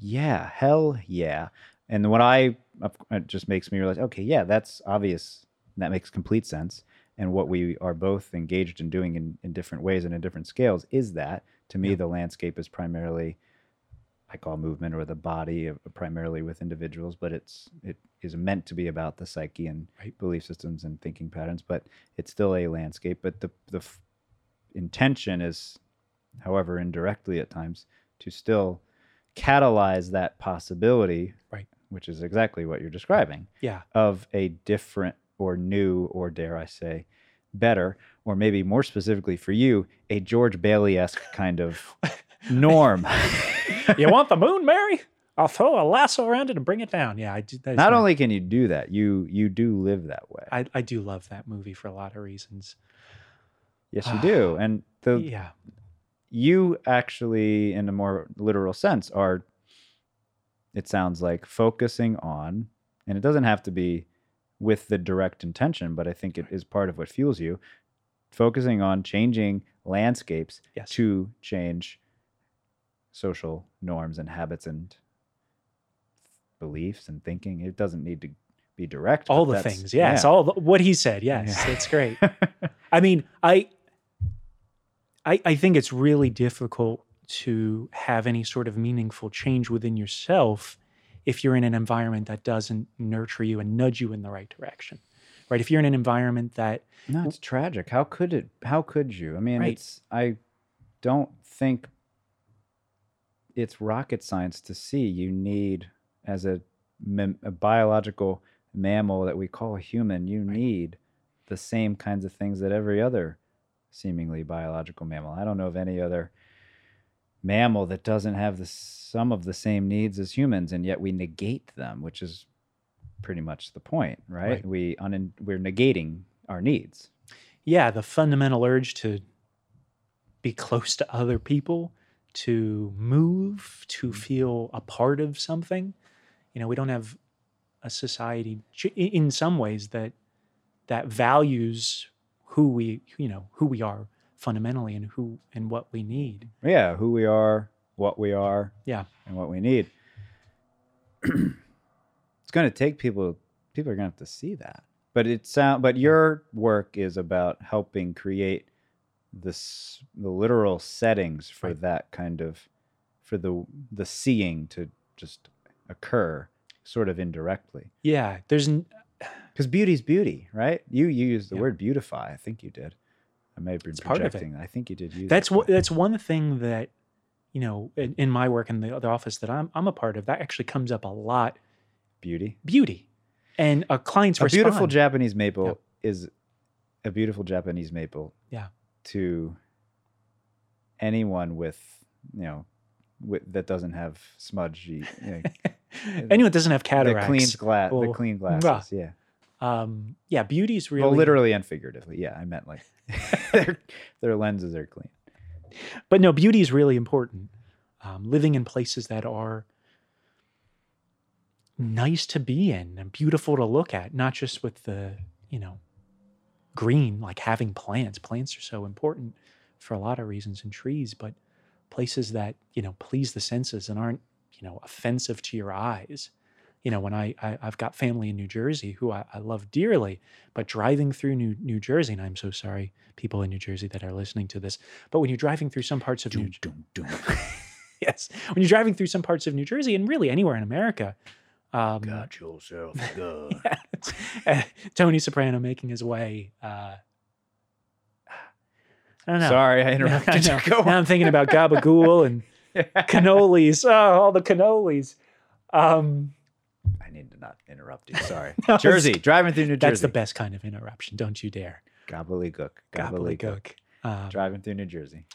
yeah, hell yeah. And what I it just makes me realize, okay, yeah, that's obvious. That makes complete sense. And what we are both engaged in doing in, in different ways and in different scales is that to me Yeah. the landscape is primarily I call movement or the body of, primarily with individuals, but it's it is meant to be about the psyche and Right. belief systems and thinking patterns. But it's still a landscape. But the the f- intention is, however indirectly at times, to still catalyze that possibility, Right. Which is exactly what you're describing Yeah. of a different or new or dare I say better or maybe more specifically for you a George Bailey esque kind of norm. you want the moon, Mary? I'll throw a lasso around it and bring it down. Yeah, I do. Not my- only can you do that, you you do live that way. I, I do love that movie for a lot of reasons. yes, you do. And the yeah. You actually, in a more literal sense, are, it sounds like, focusing on, and it doesn't have to be with the direct intention, but I think it is part of what fuels you, focusing on changing landscapes Yes. to change social norms and habits and beliefs and thinking. It doesn't need to be direct. all the things. Yes. yeah. All the, what he said. Yes. Yeah. It's great. I mean, I, I, I think it's really difficult to have any sort of meaningful change within yourself if you're in an environment that doesn't nurture you and nudge you in the right direction. Right? If you're in an environment that No, it's tragic. How could it? How could you? I mean, Right. it's. I don't think it's rocket science to see you need as a, a biological mammal that we call a human. You Right. need the same kinds of things that every other seemingly biological mammal. I don't know of any other mammal that doesn't have the some of the same needs as humans, and yet we negate them, which is pretty much the point, right? Right. We un- we're negating our needs. yeah, the fundamental urge to be close to other people, to move, to mm-hmm. feel a part of something. You know, we don't have a society in some ways that that values who we, you know, who we are fundamentally and who and what we need. Yeah, who we are, what we are, Yeah. and what we need. it's going to take people. People are going to have to see that. But it sound. But your work is about helping create this the literal settings for Right. that kind of for the the seeing to just occur, sort of indirectly. Yeah, there's Because beauty's beauty, right? You you used the word beautify. I think you did. I may have been It's part of it. projecting. I think you did use. that's that what that's one thing that you know in, in my work in the, the office that I'm I'm a part of that actually comes up a lot. beauty. Beauty, and a client's a beautiful. Japanese maple Yep. is a beautiful Japanese maple. Yeah. To anyone with you know with, that doesn't have smudgy, you know, Anyone that doesn't have cataracts. the clean glass, the or- clean glasses. Yeah. Um, yeah, beauty's really Well, literally and figuratively. Yeah, I meant like their their lenses are clean. but no, beauty is really important. Um, living in places that are nice to be in and beautiful to look at, not just with the, you know, green, like having plants. Plants are so important for a lot of reasons and trees, but places that, you know, please the senses and aren't, you know, offensive to your eyes. You know, when I, I I've got family in New Jersey who I, I love dearly, but driving through New New Jersey, and I'm so sorry, people in New Jersey that are listening to this, but when you're driving through some parts of New Dum, dum, dum. yes, when you're driving through some parts of New Jersey and really anywhere in America, um, Got yourself gun. yeah, Tony Soprano making his way. Uh, I don't know. Sorry, I interrupted I you. Go Now I'm thinking about gabagool and cannolis. Oh, all the cannolis. Um, need to not interrupt you. Sorry. No, Jersey, driving through New Jersey. that's the best kind of interruption. Don't you dare. Gobbledygook. Gobbledygook. Um, Driving through New Jersey.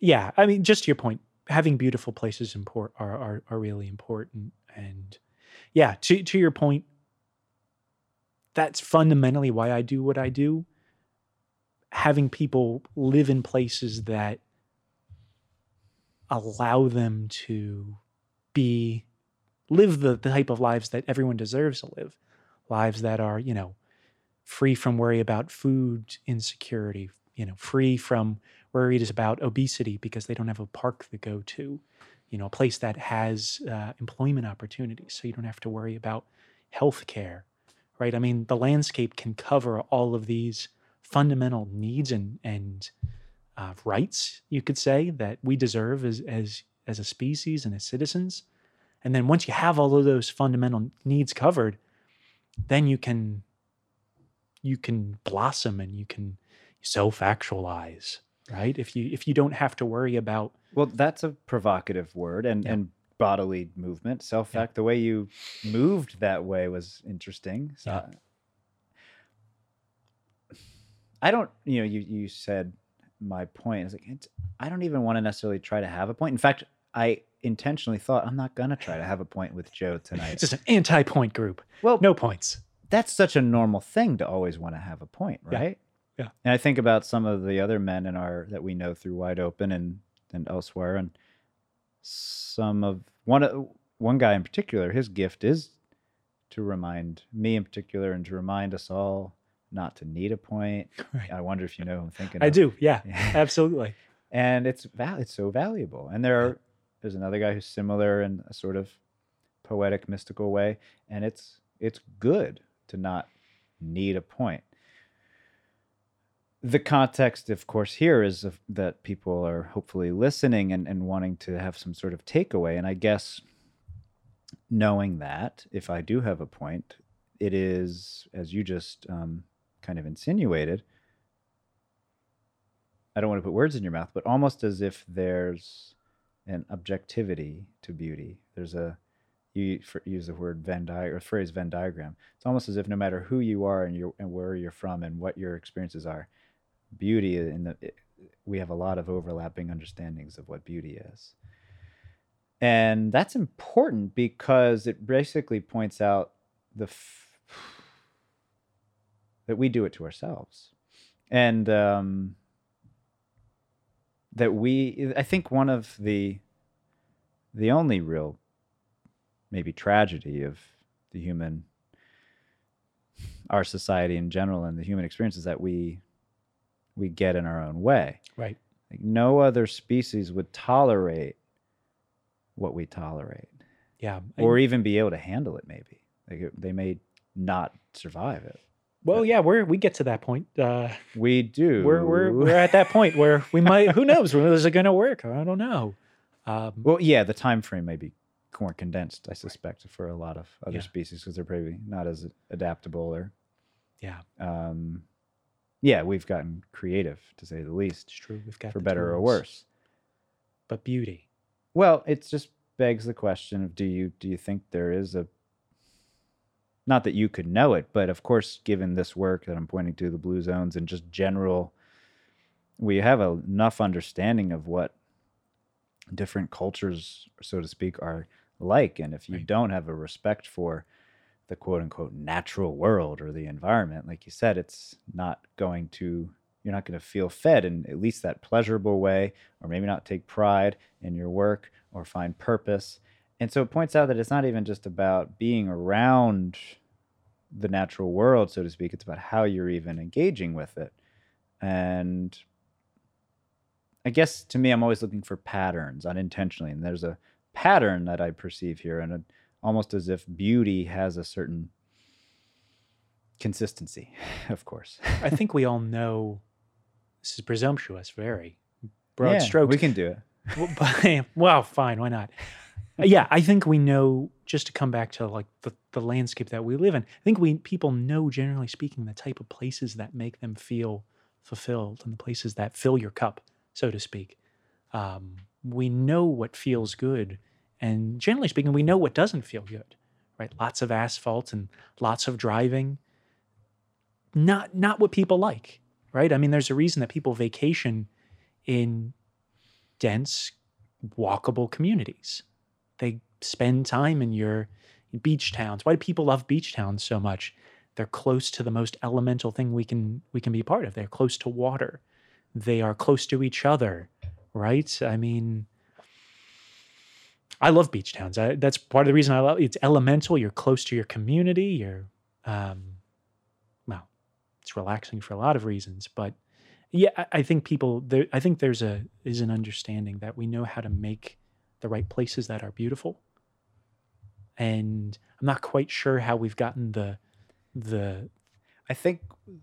yeah i mean just to your point having beautiful places import are, are are really important and yeah to to your point that's fundamentally why i do what i do having people live in places that allow them to be live the, the type of lives that everyone deserves to live lives that are you know free from worry about food insecurity you know free from worried about obesity because they don't have a park to go to, you know, a place that has uh, employment opportunities. So you don't have to worry about health care, right? I mean, the landscape can cover all of these fundamental needs and, and uh, rights, you could say, that we deserve as, as, as a species and as citizens. And then once you have all of those fundamental needs covered, then you can you can blossom and you can self-actualize right if you if you don't have to worry about Well, that's a provocative word and, Yeah. and bodily movement. Self act, the way you moved that way was interesting. So Yeah. I don't, you know, you, you said my point. It's like, it's, I don't even want to necessarily try to have a point. In fact, I intentionally thought I'm not going to try to have a point with Joe tonight. it's just an anti-point group well, no points that's such a normal thing to always want to have a point, right? Yeah. And I think about some of the other men in our that we know through Wide Open and and elsewhere, and some of one of one guy in particular, his gift is to remind me in particular and to remind us all not to need a point. Right. I wonder if you know who I'm thinking. i of. do yeah Yeah. absolutely and it's val- it's so valuable. And there are there's another guy who's similar in a sort of poetic, mystical way, and it's it's good to not need a point. The context, of course, here is of, that people are hopefully listening and, and wanting to have some sort of takeaway. And I guess knowing that, if I do have a point, it is, as you just um, kind of insinuated, I don't want to put words in your mouth, but almost as if there's an objectivity to beauty. There's a you use the word Venn di or phrase Venn diagram. It's almost as if no matter who you are and you and where you're from and what your experiences are, beauty in the it, we have a lot of overlapping understandings of what beauty is. And that's important because it basically points out the f- that we do it to ourselves. And um, that we I think one of the the only real maybe tragedy of the human our society in general and the human experience is that we we get in our own way. Right. Like no other species would tolerate what we tolerate Yeah. or even be able to handle it maybe. Like it- they may not survive it. Well, yeah, we're we get to that point. Uh, We do. we're we're we're at that point where we might. Who knows? Is it going to work? I don't know. Um, Well, yeah, the time frame may be more condensed, I suspect, for a lot of other Yeah. species because they're probably not as adaptable or yeah, um yeah, we've gotten creative to say the least, it's true. We've got for better or worse. But beauty. Well, it just begs the question of do you do you think there is a not that you could know it, but of course, given this work that I'm pointing to, the blue zones and just general, we have a, enough understanding of what different cultures, so to speak, are like. And if you Right. don't have a respect for the quote unquote natural world or the environment, like you said, it's not going to, you're not going to feel fed in at least that pleasurable way, or maybe not take pride in your work or find purpose. And so it points out that it's not even just about being around the natural world, so to speak. It's about how you're even engaging with it. And I guess to me, I'm always looking for patterns unintentionally. And there's a pattern that I perceive here, and it, almost as if beauty has a certain consistency, of course. I think we all know. This is presumptuous, very broad Yeah, strokes. We can do it. well, well, fine, why not? Yeah, I think we know. Just to come back to like the, the landscape that we live in, I think we people know, generally speaking, the type of places that make them feel fulfilled and the places that fill your cup, so to speak. Um, we know what feels good, and generally speaking, we know what doesn't feel good. Right? Lots of asphalt and lots of driving. Not not what people like. Right? I mean, there's a reason that people vacation in dense, walkable communities. They spend time in your beach towns. Why do people love beach towns so much? They're close to the most elemental thing we can we can be part of. They're close to water. They are close to each other, right? I mean, I love beach towns. I, that's part of the reason I love. It's elemental. You're close to your community. You're, um, well, it's relaxing for a lot of reasons, but yeah, I, I think people there. I think there's a is an understanding that we know how to make the right places that are beautiful, and I'm not quite sure how we've gotten the the I think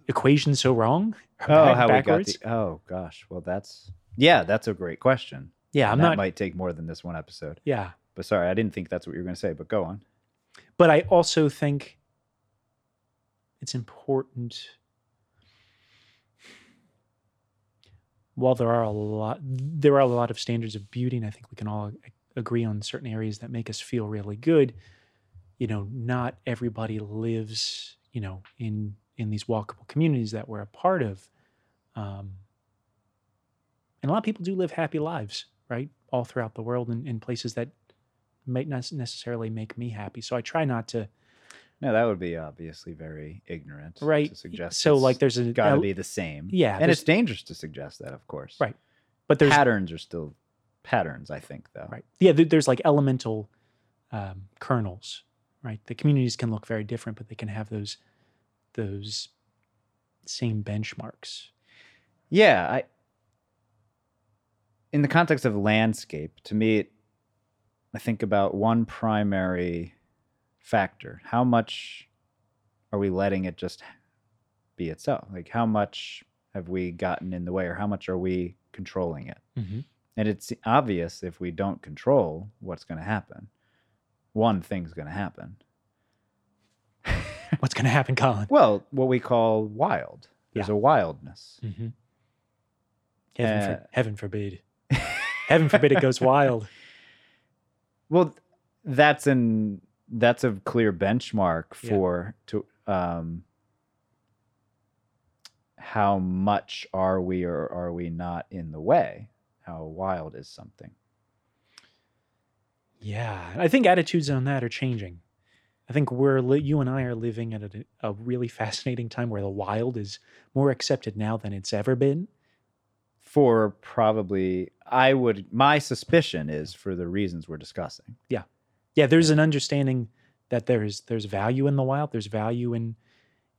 equation so wrong. Oh, back- how backwards. we got the. Oh gosh, well that's yeah, that's a great question. yeah, I'm that not. might take more than this one episode. yeah, But sorry, I didn't think that's what you were going to say. But go on. but I also think it's important. While there are a lot, there are a lot of standards of beauty, and I think we can all agree on certain areas that make us feel really good. You know, not everybody lives, you know, in in these walkable communities that we're a part of, um, and a lot of people do live happy lives, right, all throughout the world in, in places that might not necessarily make me happy. So I try not to No, that would be obviously very ignorant. right To suggest. so like there's a got to be the same. yeah And it's dangerous to suggest that, of course. Right. but there's patterns are still patterns. I think though. right yeah there's like elemental um, kernels right the communities can look very different but they can have those those same benchmarks Yeah, I in the context of landscape, to me I think about one primary factor. How much are we letting it just be itself? Like how much have we gotten in the way or how much are we controlling it? Mhm. And it's obvious if we don't control what's going to happen. One thing's going to happen. what's going to happen colin Well, what we call wild. There's a wildness. mm-hmm. heaven, for, Uh, heaven forbid heaven forbid it goes wild Well, that's an that's a clear benchmark Yeah. for to um how much are we or are we not in the way? How wild is something? Yeah, I think attitudes on that are changing. I think we're li- you and I are living at a, a really fascinating time where the wild is more accepted now than it's ever been. For probably, I would, my suspicion is for the reasons we're discussing. Yeah, there's an understanding that there's there's value in the wild. There's value in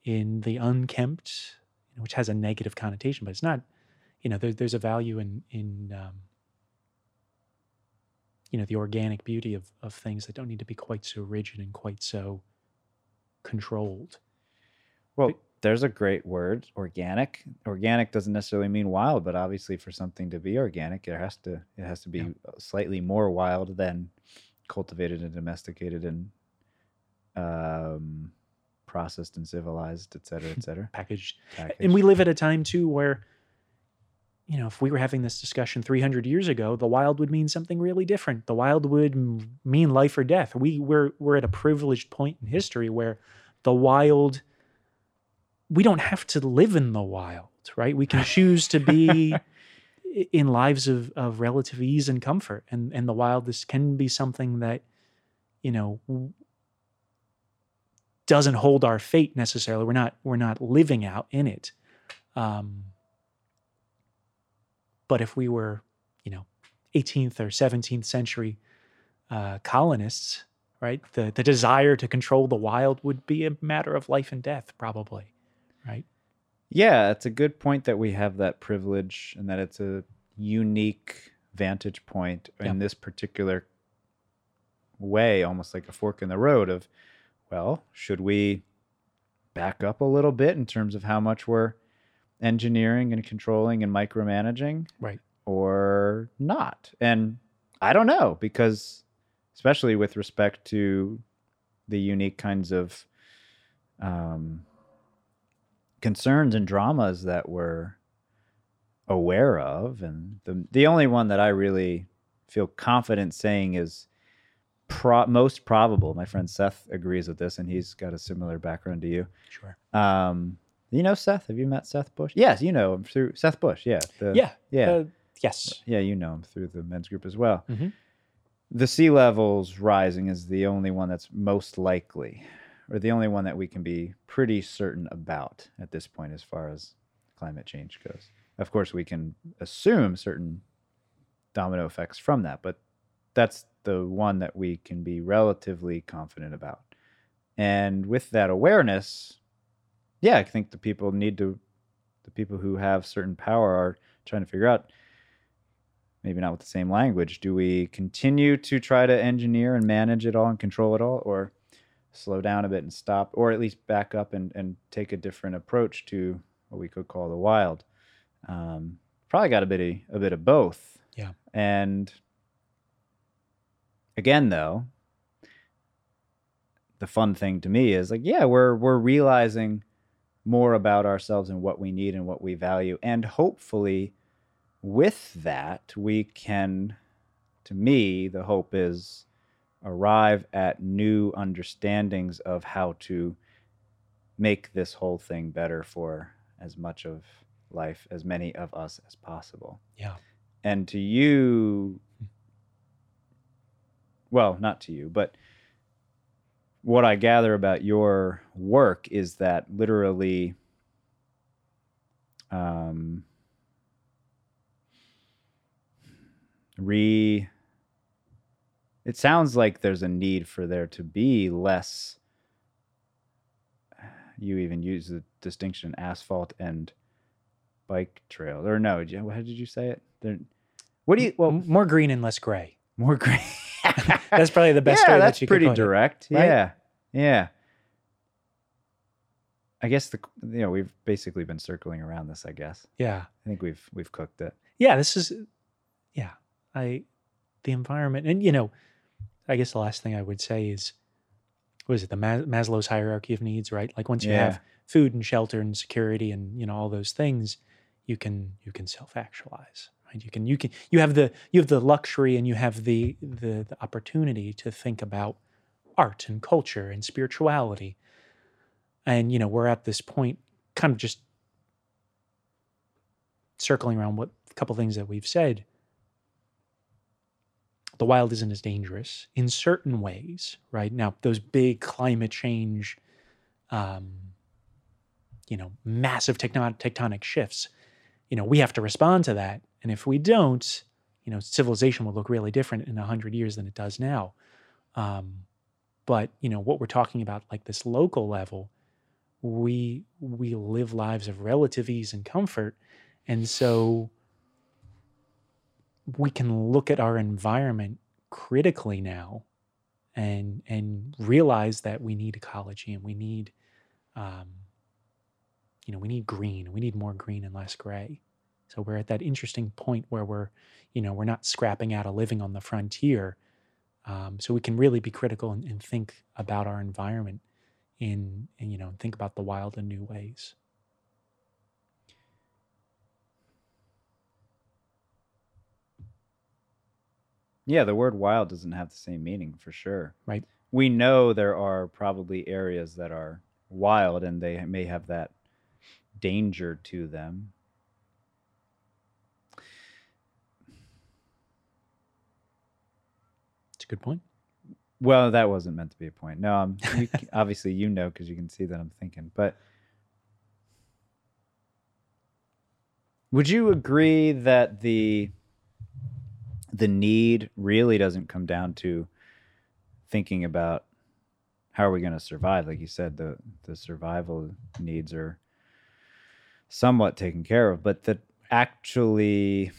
in the unkempt, which has a negative connotation, but it's not. You know, there, there's a value in in um, you know the organic beauty of of things that don't need to be quite so rigid and quite so controlled. Well, But- there's a great word, organic. Organic doesn't necessarily mean wild, but obviously for something to be organic, it has to it has to be Yeah. slightly more wild than cultivated and domesticated and um, processed and civilized, et cetera, et cetera. Packaged Packaged. And we live at a time too where, you know, if we were having this discussion 300 years ago, the wild would mean something really different. The wild would m- mean life or death. We we're we're at a privileged point in history where the wild we don't have to live in the wild, right? We can choose to be in lives of of relative ease and comfort, and and the wild this can be something that, you know. doesn't hold our fate necessarily. We're not we're not living out in it. Um, but if we were, you know, 18th or 17th century uh, colonists, right, the the desire to control the wild would be a matter of life and death, probably, right? Yeah, it's a good point that we have that privilege and that it's a unique vantage point Yeah. in this particular way, almost like a fork in the road of, well, should we back up a little bit in terms of how much we're engineering and controlling and micromanaging? Right. Or not? And I don't know because, especially with respect to the unique kinds of um, concerns and dramas that we're aware of and the the only one that I really feel confident saying is pro- most probable my friend Seth agrees with this and he's got a similar background to you Sure. um you know Seth have you met Seth Bush yes you know him through Seth Bush yeah the, Yeah. yeah Uh, yes. yeah you know him through the men's group as well Mhm. the sea levels rising is the only one that's most likely or the only one that we can be pretty certain about at this point as far as climate change goes. Of course we can assume certain domino effects from that but that's the one that we can be relatively confident about. And with that awareness yeah i think the people need to the people who have certain power are trying to figure out maybe not with the same language do we continue to try to engineer and manage it all and control it all or slow down a bit and stop or at least back up and, and take a different approach to what we could call the wild. Um, probably got a bit of a bit of both. Yeah. and again though the fun thing to me is like yeah we're we're realizing more about ourselves and what we need and what we value. And hopefully with that we can to me the hope is arrive at new understandings of how to make this whole thing better for as much of life as many of us as possible Yeah. and to you well not to you but what i gather about your work is that literally um re it sounds like there's a need for there to be less you even use the distinction asphalt and bike trail or no how did you say it there what do you well more green and less gray. more green That's probably the best yeah that that's could pretty put it, direct right? yeah yeah i guess the you know we've basically been circling around this i guess Yeah. i think we've we've cooked it yeah this is yeah i the environment and you know i guess the last thing i would say is what is it the Mas- maslow's hierarchy of needs right? Like once you Yeah. have food and shelter and security and you know all those things you can you can self-actualize right? You can you can you have the you have the luxury and you have the the, the opportunity to think about art and culture and spirituality. And you know we're at this point kind of just circling around what a couple things that we've said the wild isn't as dangerous in certain ways, right? Now, those big climate change, um, you know, massive tectonic, tectonic shifts, you know, we have to respond to that. And if we don't, you know, civilization will look really different in 100 years than it does now. Um, but, you know, what we're talking about, like this local level, we we live lives of relative ease and comfort. And so we can look at our environment critically now and and realize that we need ecology and we need um, you know we need green we need more green and less gray. So we're at that interesting point where we're you know we're not scrapping out a living on the frontier um, so we can really be critical and, and think about our environment in and you know think about the wild in new ways Yeah, the word wild doesn't have the same meaning for sure. Right. We know there are probably areas that are wild and they may have that danger to them. it's a good point Well, that wasn't meant to be a point. No, I'm you, obviously you know because you can see that I'm thinking. But would you agree that the the need really doesn't come down to thinking about how are we going to survive? Like you said, the the survival needs are somewhat taken care of, but that actually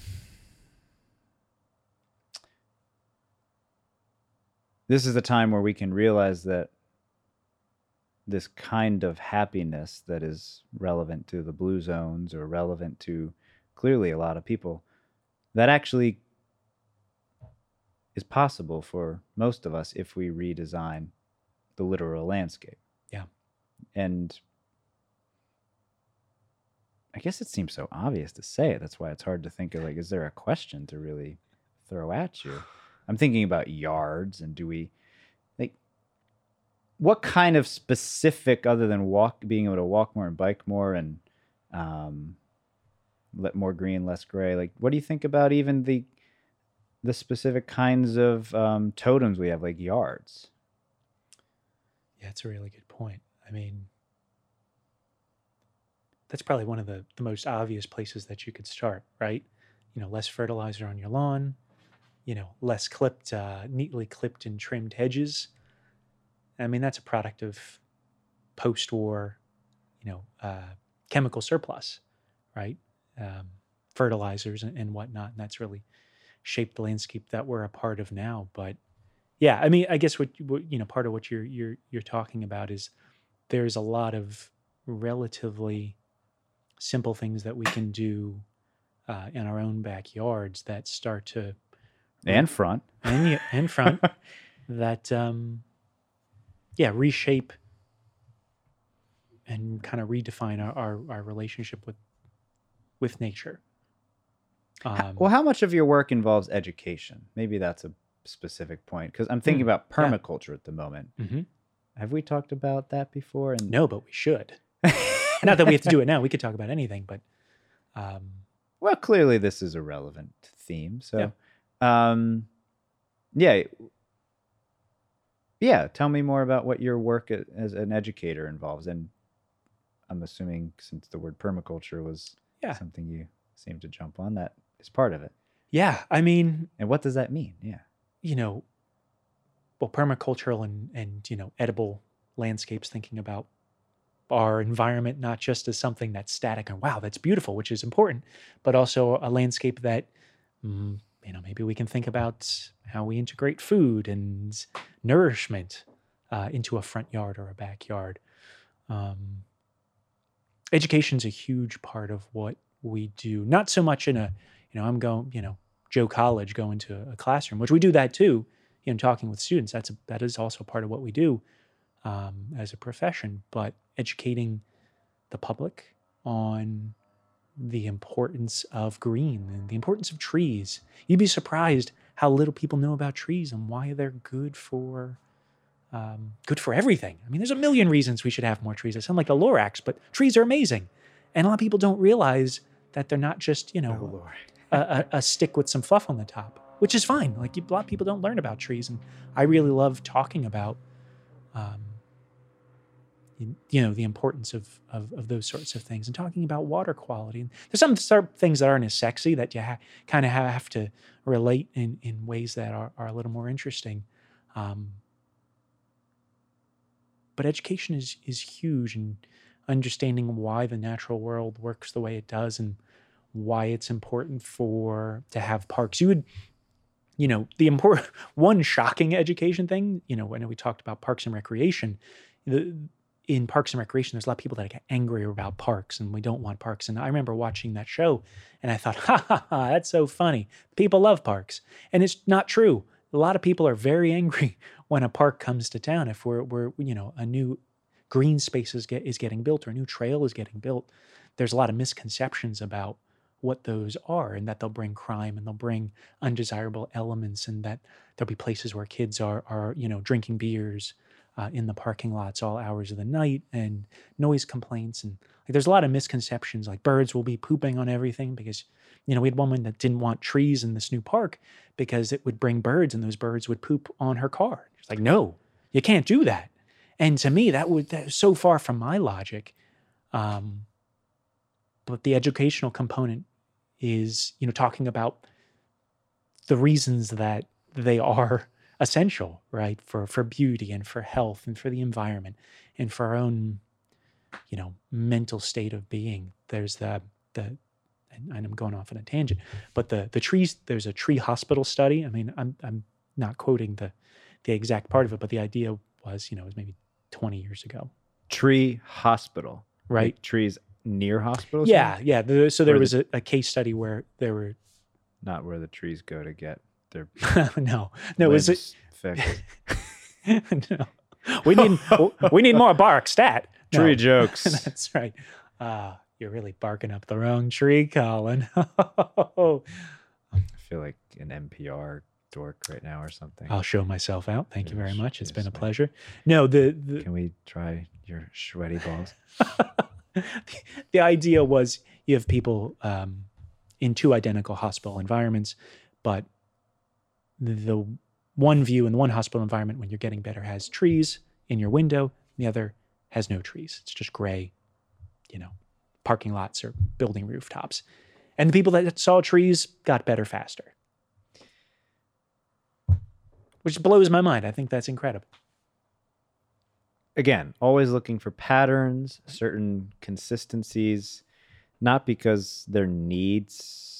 this is the time where we can realize that this kind of happiness that is relevant to the blue zones or relevant to clearly a lot of people that actually is possible for most of us if we redesign the literal landscape. Yeah. And I guess it seems so obvious to say it. That's why it's hard to think of like, is there a question to really throw at you? I'm thinking about yards and do we like what kind of specific other than walk being able to walk more and bike more and um let more green, less gray, like what do you think about even the the specific kinds of um, totems we have, like yards? Yeah, it's a really good point. I mean, that's probably one of the, the most obvious places that you could start, right? You know, less fertilizer on your lawn, you know, less clipped, uh, neatly clipped and trimmed hedges. I mean, that's a product of post war, you know, uh, chemical surplus, right? Um, fertilizers and, and whatnot. And that's really shaped the landscape that we're a part of now. But yeah, I mean, I guess what, what you know, part of what you're you're you're talking about is there's a lot of relatively simple things that we can do uh, in our own backyards that start to And front. and and front that um, yeah reshape and kind of redefine our, our our relationship with with nature. Um, well, how much of your work involves education? Maybe that's a specific point because I'm thinking Hmm, about yeah. permaculture at the moment. Mhm. Have we talked about that before? And no, but we should. Not that we have to do it now. We could talk about anything, but um, well, clearly this is a relevant theme. So, um, yeah, yeah. Tell me more about what your work as an educator involves, and I'm assuming since the word permaculture was Yeah. something you seem to jump on, that is part of it. yeah, I mean, And what does that mean? Yeah. you know, well, permacultural and and you know, edible landscapes, thinking about our environment not just as something that's static and wow, that's beautiful, which is important, but also a landscape that, mm, you know, maybe we can think about how we integrate food and nourishment uh, into a front yard or a backyard. Um, is a huge part of what we do. Not so much in a, you know, I'm going, you know, Joe College going to a classroom, which we do that too. You know, talking with students. That's a, that is also part of what we do um, as a profession. But educating the public on the importance of green and the importance of trees. You'd be surprised how little people know about trees and why they're good for um, good for everything. I mean, there's a million reasons we should have more trees. I sound like the Lorax, but trees are amazing, and a lot of people don't realize that they're not just you know Oh. A, a, stick with some fluff on the top. which is fine. Like a lot of people don't learn about trees, and I really love talking about, um, you know, the importance of, of of those sorts of things, and talking about water quality. And there's some sort of things that aren't as sexy that you ha- kind of have to relate in in ways that are are a little more interesting. Um, but education is is huge, and understanding why the natural world works the way it does, and why it's important for to have parks. You would, you know, the important one shocking education thing. You know, when we talked about parks and recreation, the in parks and recreation, there's a lot of people that get angry about parks and we don't want parks. And I remember watching that show and I thought, ha ha ha, that's so funny. People love parks. And it's not true. A lot of people are very angry when a park comes to town. If we're, we're you know, a new green space is, get, is getting built or a new trail is getting built, there's a lot of misconceptions about what those are and that they'll bring crime and they'll bring undesirable elements and that there'll be places where kids are, are you know, drinking beers uh, in the parking lots all hours of the night and noise complaints and like there's a lot of misconceptions like birds will be pooping on everything because you know we had one woman that didn't want trees in this new park because it would bring birds and those birds would poop on her car. It's like no you can't do that. And to me that would that was so far from my logic um, but the educational component is you know talking about the reasons that they are essential, right, for for beauty and for health and for the environment and for our own, you know, mental state of being. There's the the and I'm going off on a tangent, but the the trees. There's a tree hospital study. I mean, I'm I'm not quoting the the exact part of it, but the idea was, you know, it was maybe 20 years ago. Tree hospital, right? Like trees near hospitals. Yeah, yeah. The, so there was a, a case study where there were not where the trees go to get their no, no. Is it no. We need we need more bark stat. No. Tree jokes. That's right. Uh, you're really barking up the wrong tree, Colin. I feel like an NPR dork right now or something. I'll show myself out. Thank you very much. It's been a pleasure. No, the, the can we try your sweaty balls? the, idea was you have people um, in two identical hospital environments, but the one view in one hospital environment when you're getting better has trees in your window, the other has no trees. It's just gray, you know, parking lots or building rooftops. And the people that saw trees got better faster. Which blows my mind. I think that's incredible. Again, always looking for patterns, certain consistencies, not because their needs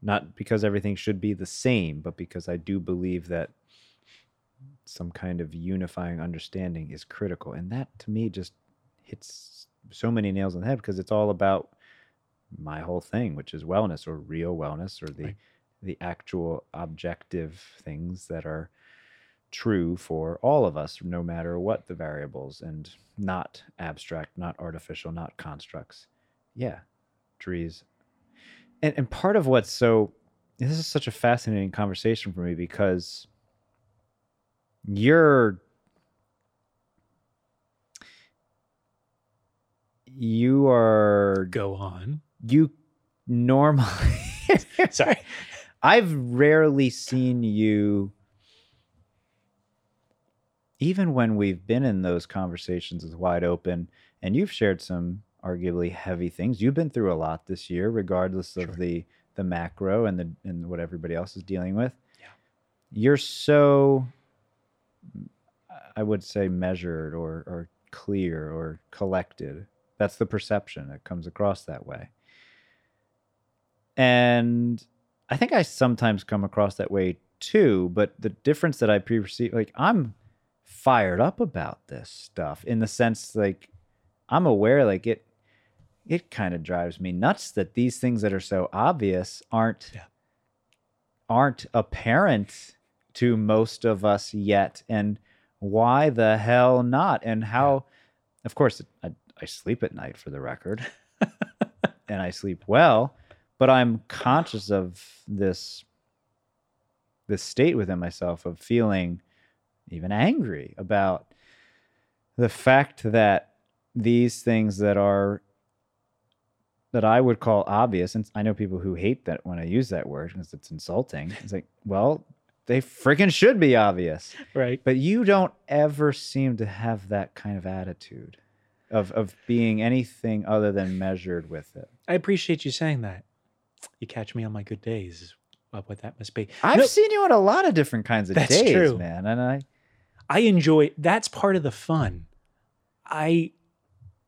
not because everything should be the same, but because I do believe that some kind of unifying understanding is critical. And that to me just hits so many nails on the head because it's all about my whole thing, which is wellness or real wellness or the right. the actual objective things that are true for all of us, no matter what the variables, and not abstract, not artificial, not constructs. Yeah, trees. And, and part of what's so this is such a fascinating conversation for me because you're you are go on. you normally sorry. I've rarely seen you even when we've been in those conversations with wide open and you've shared some arguably heavy things. You've been through a lot this year, regardless of sure. the the macro and the and what everybody else is dealing with. Yeah. You're so I would say measured or or clear or collected. That's the perception that comes across that way. And I think I sometimes come across that way too, but the difference that I perceive like I'm fired up about this stuff in the sense like I'm aware like it it kind of drives me nuts that these things that are so obvious aren't yeah. aren't apparent to most of us yet and why the hell not and how yeah. of course I, I sleep at night for the record and i sleep well but i'm conscious of this this state within myself of feeling even angry about the fact that these things that are that I would call obvious, and I know people who hate that when I use that word because it's insulting. It's like, well, they freaking should be obvious. Right. But you don't ever seem to have that kind of attitude of of being anything other than measured with it. I appreciate you saying that. You catch me on my good days. What that must be. I've No, seen you on a lot of different kinds of That's days, true. man, and I I enjoy that's part of the fun. I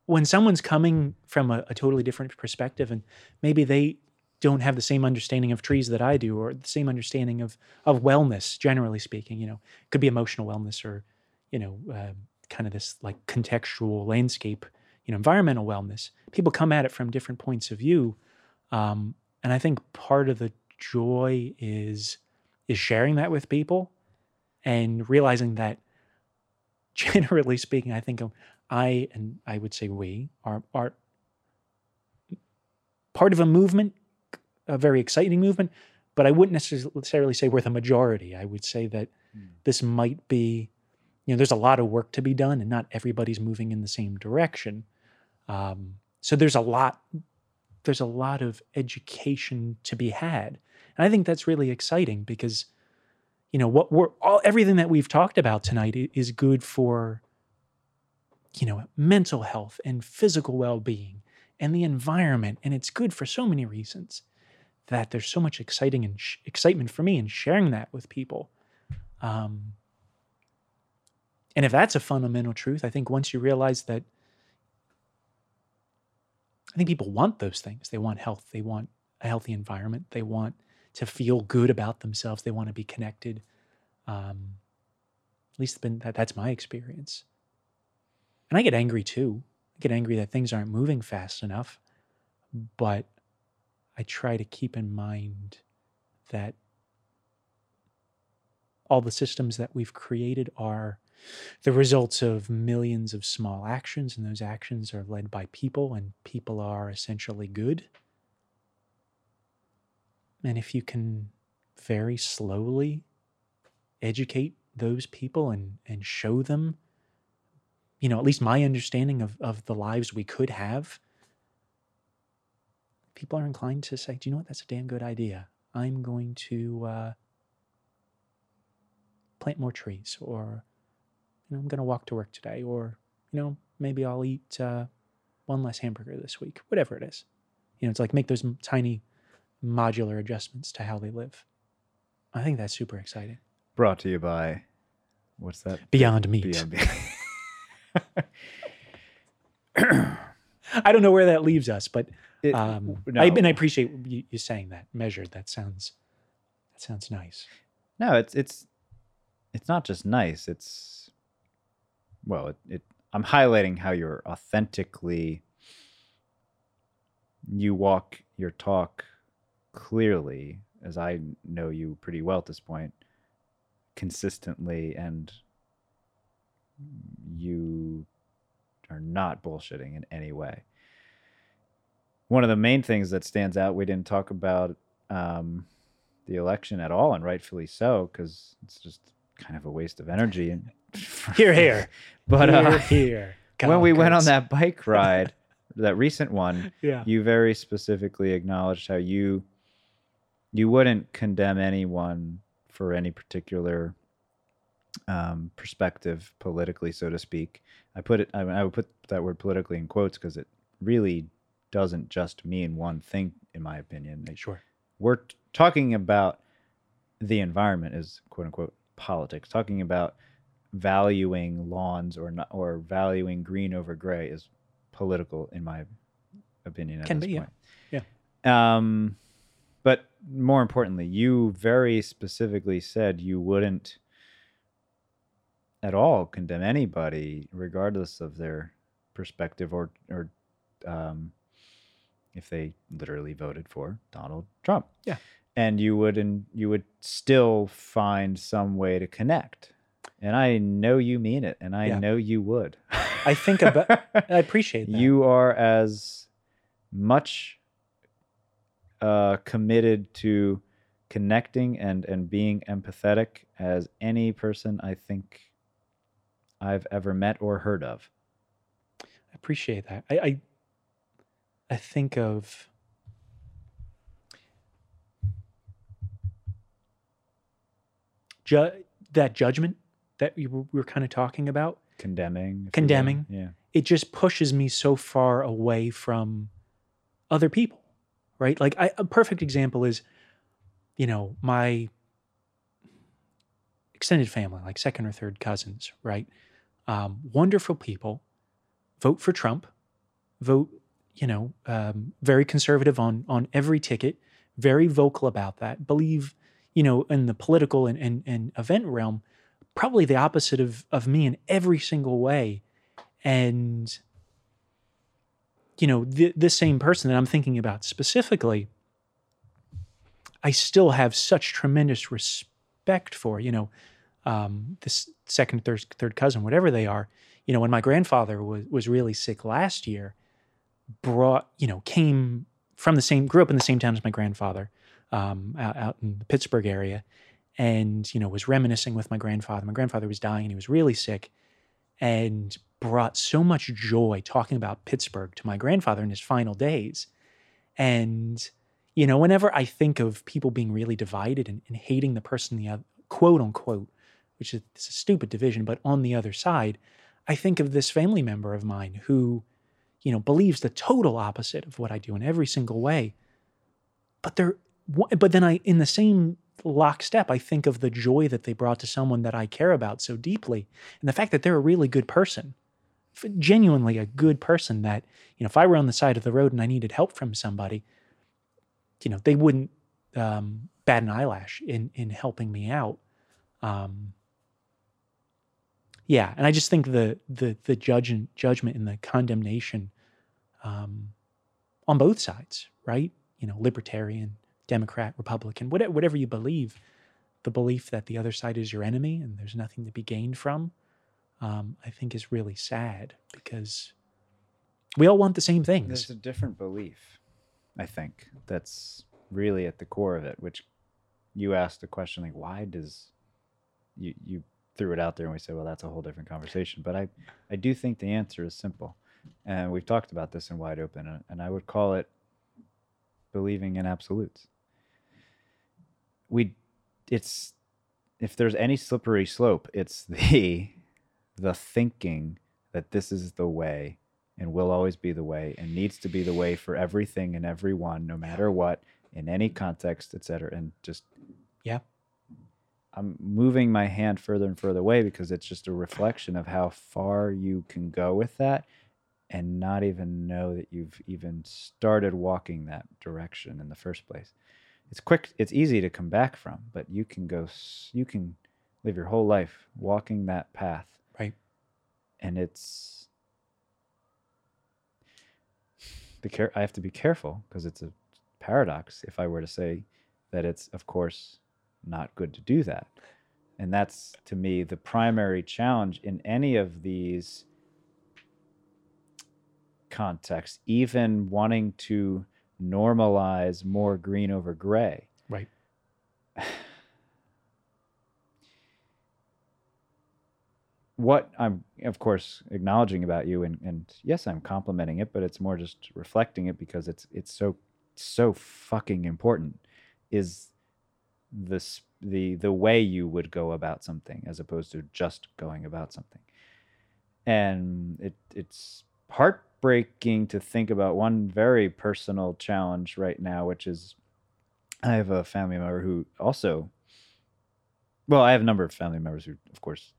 when someone's coming from a, a totally different perspective and maybe they don't have the same understanding of trees that I do or the same understanding of of wellness generally speaking, you know, it could be emotional wellness or you know, uh, kind of this like contextual landscape, you know, environmental wellness. People come at it from different points of view. Um, and I think part of the joy is is sharing that with people and realizing that generally speaking, I think I and I would say we are are part of a movement, a very exciting movement, but I wouldn't necessarily say we're the majority. I would say that Hmm. this might be, you know, there's a lot of work to be done, and not everybody's moving in the same direction. Um, so there's a lot, there's a lot of education to be had, and I think that's really exciting because you know what we're all everything that we've talked about tonight is good for you know mental health and physical well-being and the environment. And it's good for so many reasons that there's so much exciting and sh- excitement for me in sharing that with people. Um, and if that's a fundamental truth i think once you realize that i think people want those things. They want health. They want a healthy environment. They want to feel good about themselves. They want to be connected. Um, at least been that, that's my experience. And I get angry too. I get angry that things aren't moving fast enough. But I try to keep in mind that all the systems that we've created are the results of millions of small actions, and those actions are led by people, and people are essentially good. And if you can very slowly educate those people and, and show them, you know, at least my understanding of, of the lives we could have, people are inclined to say, do you know what? That's a damn good idea. I'm going to uh, plant more trees, or, you know, I'm going to walk to work today, or, you know, maybe I'll eat uh, one less hamburger this week, whatever it is. You know, it's like make those tiny modular adjustments to how they live. I think that's super exciting. brought to you by what's that? Beyond Meat. Beyond I don't know where that leaves us, but It- um, no. I, and I appreciate you, you saying that measured. That sounds that sounds nice. No, it's it's it's not just nice. It's well, it, it I'm highlighting how you're authentically you walk your talk clearly, as I know you pretty well at this point, consistently, and you are not bullshitting in any way. One of the main things that stands out, we didn't talk about um, the election at all, and rightfully so, because it's just kind of a waste of energy. And Here, here, but here, uh, here. when we went on that bike ride, that recent one, yeah, you very specifically acknowledged how you you wouldn't condemn anyone for any particular um, perspective politically, so to speak. I put it. I, I would put that word politically in quotes because it really doesn't just mean one thing, in my opinion. It- sure. we're t- talking about the environment is quote unquote politics. Talking about valuing lawns or not, or valuing green over gray is political, in my opinion. At Can this be, yeah. point. Yeah. Um, but more importantly, you very specifically said you wouldn't at all condemn anybody, regardless of their perspective or or um, if they literally voted for Donald Trump. Yeah. And you would and you would still find some way to connect. And I know you mean it, and I Yeah. know you would. I think about- I appreciate that. you are as much uh, committed to connecting and and being empathetic as any person I think I've ever met or heard of. I appreciate that. I, I I think of ju- that judgment that we were, we were kind of talking about. condemning. if you will. Condemning. Yeah. It just pushes me so far away from other people, right? Like I, a perfect example is, you know, my extended family, like second or third cousins, right? Um, wonderful people, vote for Trump, vote, you know, um, very conservative on on every ticket, very vocal about that. Believe, you know, in the political and and, and event realm, probably the opposite of of me in every single way, and you know, the, this same person that I'm thinking about specifically, I still have such tremendous respect for. You know, um, this second, third, third cousin, whatever they are. You know, when my grandfather was was really sick last year, brought you know came from the same grew up in the same town as my grandfather, um, out, out in the Pittsburgh area, and you know was reminiscing with my grandfather. My grandfather was dying and he was really sick, and brought so much joy talking about Pittsburgh to my grandfather in his final days, and you know whenever I think of people being really divided and, and hating the person the other quote unquote, which is a stupid division, but on the other side, I think of this family member of mine who, you know, believes the total opposite of what I do in every single way. But they're, but then I, in the same lockstep, I think of the joy that they brought to someone that I care about so deeply, and the fact that they're a really good person, genuinely a good person. That you know, if I were on the side of the road and I needed help from somebody, you know, they wouldn't um, bat an eyelash in in helping me out. Um, yeah, and I just think the the the judgment and the condemnation um, on both sides, right? You know, libertarian, Democrat, Republican, whatever, you believe, the belief that the other side is your enemy and there's nothing to be gained from, um, I think is really sad because we all want the same things. There's a different belief, I think, that's really at the core of it, which you asked the question like, why does you you threw it out there and we said, well, that's a whole different conversation. But I, I do think the answer is simple. And we've talked about this in wide open, and I would call it believing in absolutes. We it's if there's any slippery slope, it's the the thinking that this is the way and will always be the way and needs to be the way for everything and everyone, no matter what, in any context, et cetera. And just Yeah. I'm moving my hand further and further away because it's just a reflection of how far you can go with that and not even know that you've even started walking that direction in the first place. It's quick, it's easy to come back from, but you can go, you can live your whole life walking that path. Right. And it's, the care, I have to be careful because it's a paradox if I were to say that it's, of course, not good to do that. And that's to me the primary challenge in any of these contexts, even wanting to normalize more green over gray. Right. What I'm, of course, acknowledging about you, and, and yes, I'm complimenting it, but it's more just reflecting it because it's it's so so fucking important. Is this the the way you would go about something as opposed to just going about something and it it's heartbreaking to think about one very personal challenge right now which is i have a family member who also well i have a number of family members who of course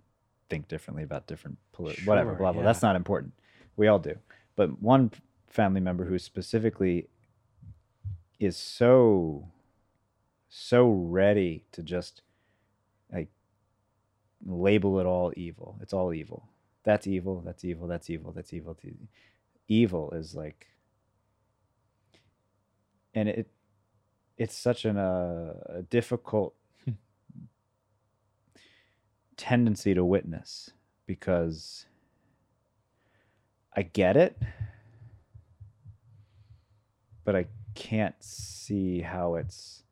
think differently about different whatever Sure, blah blah that's not important we all do but one family member who specifically is so so ready to just like label it all evil. It's all evil. That's evil. That's evil. That's evil. That's evil. That's evil. Evil is like, and it, it's such an uh, a difficult tendency to witness because I get it, but I can't see how it's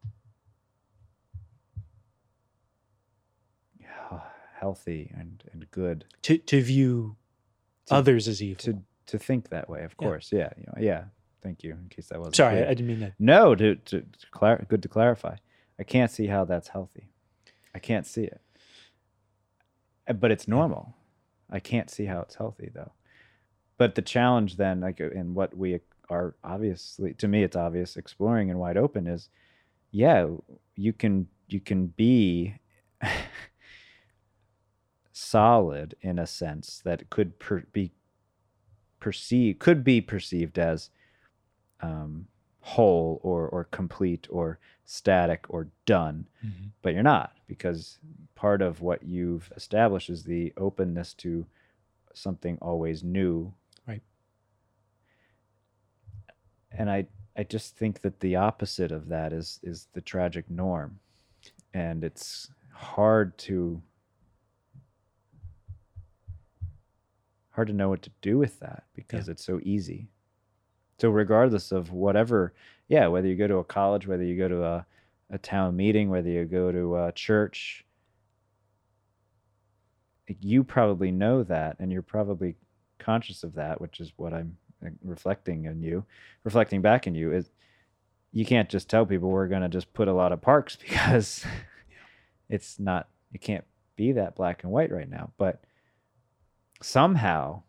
healthy and, and good to to view To- others as evil. to to think that way of Yeah. course yeah you know, yeah Thank you. In case that wasn't Sorry, clear. I didn't mean that. No, to, to, to clar- good to clarify. I can't see how that's healthy. I can't see it. Uh, But it's normal. I can't see how it's healthy though. But the challenge then, like, uh, and what we are obviously, to me, it's obvious exploring and wide open is, yeah, you can you can be solid in a sense that could per- be perceived could be perceived as um, whole or or complete or static or done but you're not because part of what you've established is the openness to something always new. Right. and i i just think that the opposite of that is is the tragic norm. And it's hard to hard to know what to do with that because it's so easy. So regardless of whatever yeah whether you go to a college whether you go to a, a town meeting whether you go to a church you probably know that and you're probably conscious of that which is what i'm uh, reflecting on you reflecting back in you is you can't just tell people we're going to just put a lot of parks because it's not it can't be that black and white right now. But somehow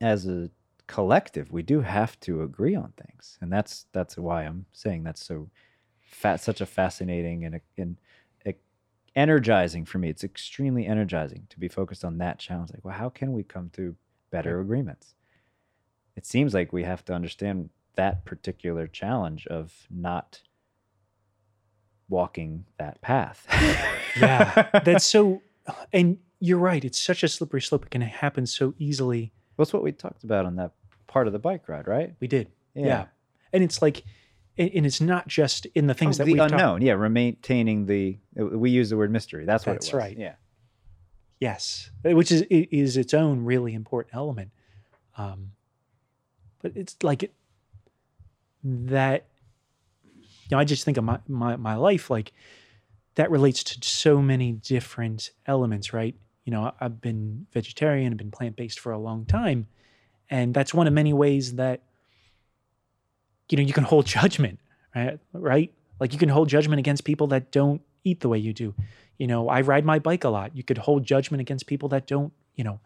as a collective we do have to agree on things. And that's that's why i'm saying that's so fat such a fascinating and and energizing for me. It's extremely energizing to be focused on that challenge. Like well how can we come to better agreements? It seems like we have to understand that particular challenge of not walking that path. Yeah, that's so. And you're right. It's such a slippery slope. It can happen so easily. That's what we talked about on that part of the bike ride, right? We did. Yeah. And it's like, and it's not just in the things Oh, that the unknown. Yeah, maintaining the. We use the word mystery. That's what That's it was. right. Yeah. Yes, which is is its own really important element. Um, but it's like it, that. You know, I just think of my, my my life like that relates to so many different elements, right? You know, I've been vegetarian, I've been plant based for a long time, and that's one of many ways that you know you can hold judgment, right? Right? Like you can hold judgment against people that don't eat the way you do. You know, I ride my bike a lot. You could hold judgment against people that don't, you know,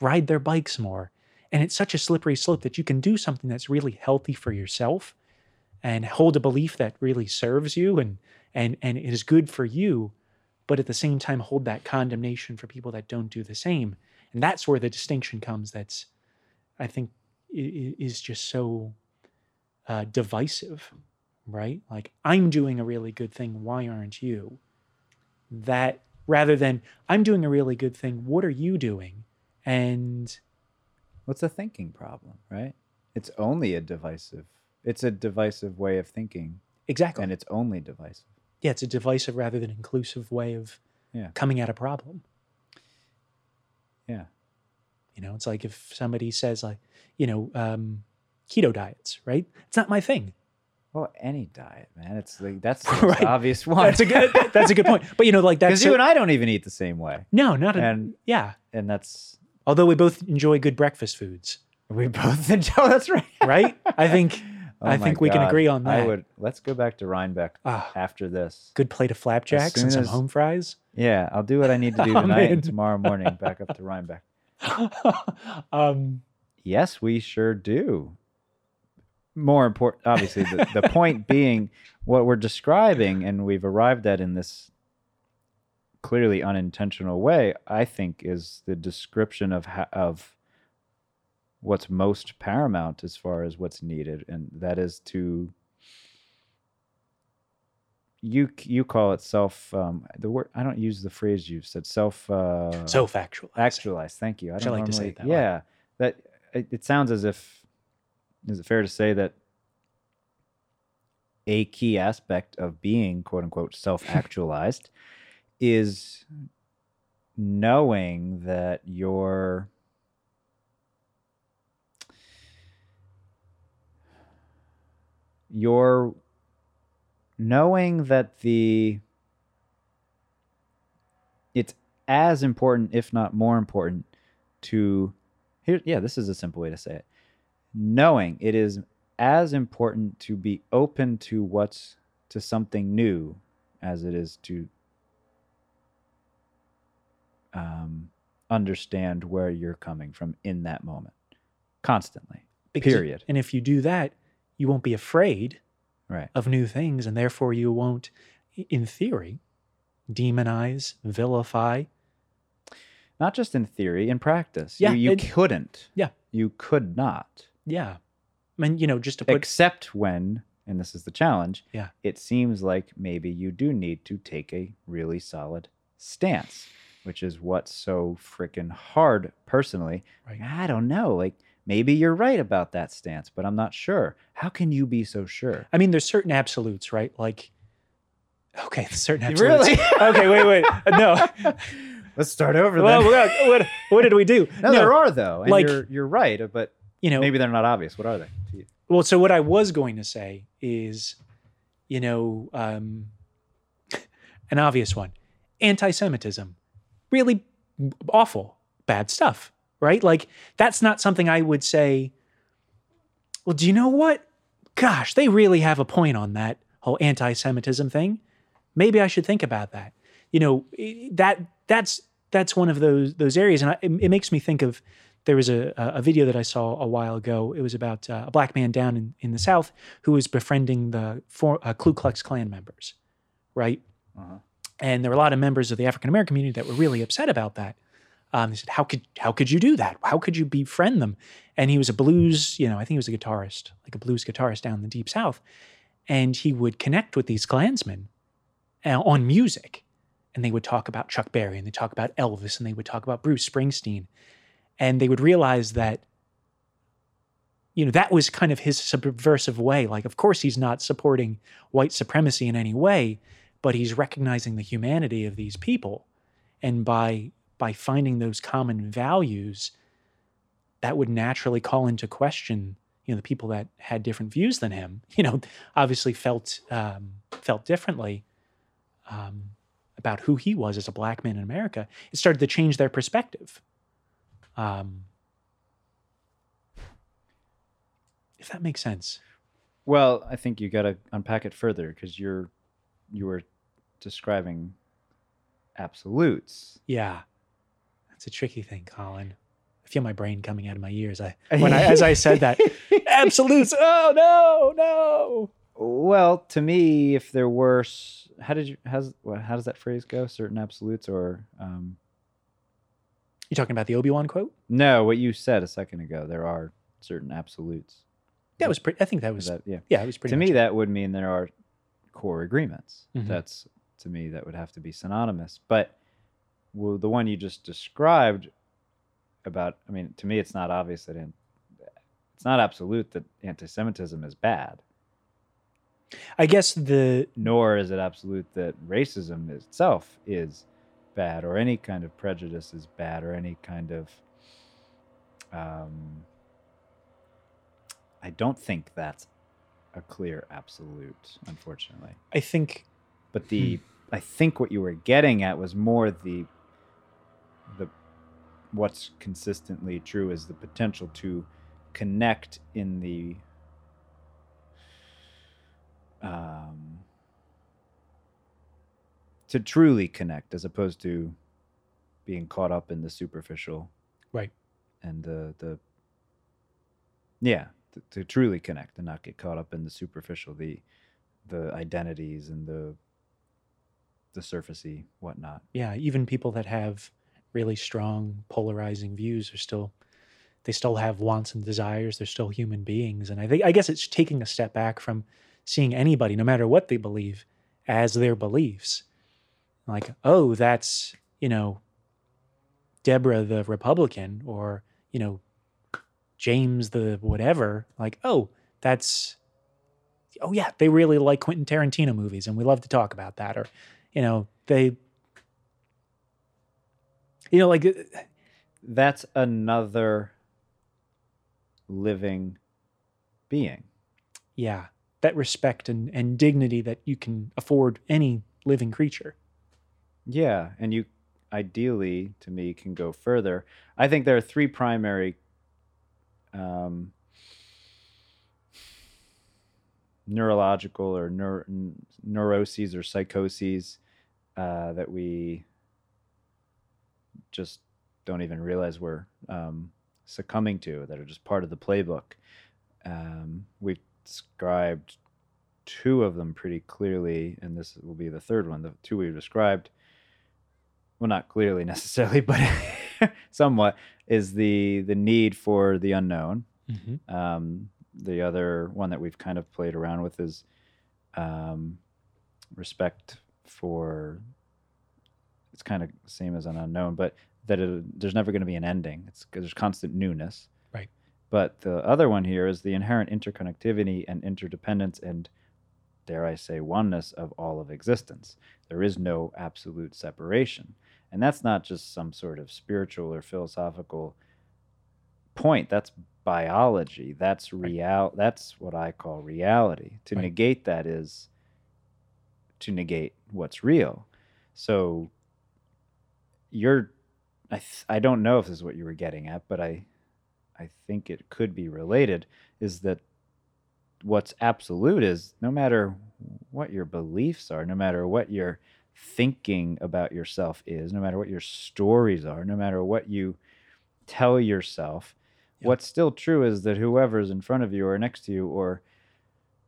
ride their bikes more. And it's such a slippery slope that you can do something that's really healthy for yourself and hold a belief that really serves you and and and is good for you, but at the same time hold that condemnation for people that don't do the same. And that's where the distinction comes that's I think is just so uh, divisive, right? Like I'm doing a really good thing, why aren't you? That rather than I'm doing a really good thing, what are you doing? And What's a thinking problem, right? It's only a divisive. It's a divisive way of thinking, exactly, and it's only divisive. Yeah, it's a divisive rather than inclusive way of Yeah. coming at a problem. Yeah. You know, it's like if somebody says like, you know, um, keto diets, right? It's not my thing. Well, any diet, man. It's like that's the Right. obvious one. That's a good. That's a good point. But you know, like that's because you and I don't even eat the same way, no, not a, and yeah. and that's Although we both enjoy good breakfast foods, we both enjoy. That's right. right? I think Oh I think we can agree on that. I would. Let's go back to Rhinebeck ah, after this. good plate of flapjacks soon and some as- home fries. Yeah, I'll do what I need to do tonight and tomorrow morning. Back up to Rhinebeck. um, Yes, we sure do. More important, obviously, the, the point being what we're describing, and we've arrived at in this clearly unintentional way, I think, is the description of ho- of what's most paramount as far as what's needed, and that is to you you call it self um, the word I don't use the phrase you've said self uh, so factual. actualize. Thank you. I don't I like to say normally- that way. yeah, that it, it sounds as if is it fair to say that a key aspect of being quote unquote self actualized is knowing that you're you're knowing that the it's as important if not more important to here yeah this is a simple way to say it. Knowing it is as important to be open to what's to something new as it is to um, understand where you're coming from in that moment. Constantly. Because- period. And if you do that, you won't be afraid right of new things, and therefore you won't, in theory, demonize, vilify. not just in theory in practice Yeah, you, you it- couldn't Yeah. you could not Yeah. I mean, you know, just to put except when and this is the challenge Yeah. it seems like maybe you do need to take a really solid stance which is what's so freaking hard personally Right. i don't know like maybe you're right about that stance but i'm not sure how can you be so sure I mean, there's certain absolutes, right? Like, okay, certain absolutes. really Okay, wait, wait. No. let's start over well, then. what, what, what did we do? no, there are though and like- you're, you're right uh, but you know, maybe they're not obvious what are they to you? Well, so what I was going to say is, you know, um, an obvious one anti Semitism. Really awful, bad stuff, right? Like, that's not something I would say, well, do you know what? Gosh, they really have a point on that whole anti Semitism thing. Maybe I should think about that. You know, that that's that's one of those those areas, and I, it, it makes me think of there was a, a video that I saw a while ago. It was about uh, a black man down in, in the South who was befriending the for, uh, Ku Klux Klan members, right? Uh-huh. And there were a lot of members of the African American community that were really upset about that. Um, they said, "How could how could you do that? How could you befriend them?" And he was a blues, you know, I think he was a guitarist, like a blues guitarist down in the deep South, and he would connect with these Klansmen uh, on music, and they would talk about Chuck Berry, and they talk about Elvis, and they would talk about Bruce Springsteen, and they would realize that you know that was kind of his subversive way. Like of course he's not supporting white supremacy in any way but he's recognizing the humanity of these people. And by by finding those common values that would naturally call into question you know the people that had different views than him you know obviously felt um, felt differently um, about who he was as a black man in america. It started to change their perspective. Um, if that makes sense. Well i think you got to unpack it further because you're you were describing absolutes. Yeah, that's a tricky thing, Colin. I feel my brain coming out of my ears. I when I as I said that, absolutes. Oh no, no. Well, to me, if there were, how did you, how's, how does that phrase go? Certain absolutes or, um, You talking about the Obi Wan quote? no, what you said a second ago, there are certain absolutes. That was pretty. I think that was. that, yeah. yeah, it was pretty. to me, it. that would mean there are core agreements. Mhm. That's, to me, that would have to be synonymous. But well, the one you just described about, I mean, to me, it's not obvious that in, it's not absolute that anti Semitism is bad. I guess the nor is it absolute that racism itself is bad or any kind of prejudice is bad or any kind of um, i don't think that's a clear absolute unfortunately I think but the i think what you were getting at was more the the what's consistently true is the potential to connect in the um to truly connect as opposed to being caught up in the superficial Right. and the the yeah to, to truly connect and not get caught up in the superficial the the identities and the the surfacey whatnot. yeah, even people that have really strong polarizing views are still they still have wants and desires. They're still human beings, and I think I guess it's taking a step back from seeing anybody, no matter what they believe, as their beliefs. Like, oh, that's you know, Deborah the Republican, or you know, James the whatever. Like, oh, that's oh yeah, they really like Quentin Tarantino movies, and we love to talk about that. Or, you know, they, you know, like That's another living being. yeah, that respect and and dignity that you can afford any living creature. Yeah, and you ideally, to me, can go further. I think there are three primary um, neurological or neur- neuroses or psychoses uh, that we just don't even realize we're um, succumbing to that are just part of the playbook. Um, we've described two of them pretty clearly, and this will be the third one. The two we've described, well, not clearly necessarily, but somewhat, is the the need for the unknown. Mm-hmm. Um, the other one that we've kind of played around with is um, respect for. It's kind of same as an unknown, but that it, there's never going to be an ending. It's there's constant newness. Right. But the other one here is the inherent interconnectivity and interdependence and dare I say oneness of all of existence. There is no absolute separation. And that's not just some sort of spiritual or philosophical point. That's biology. That's real that's what I call reality. To Right. negate that is to negate what's real. So you're I th- I don't know if this is what you were getting at, but I I think it could be related is that what's absolute is no matter what your beliefs are, no matter what your thinking about yourself is, no matter what your stories are, no matter what you tell yourself, Yeah. what's still true is that whoever's in front of you or next to you or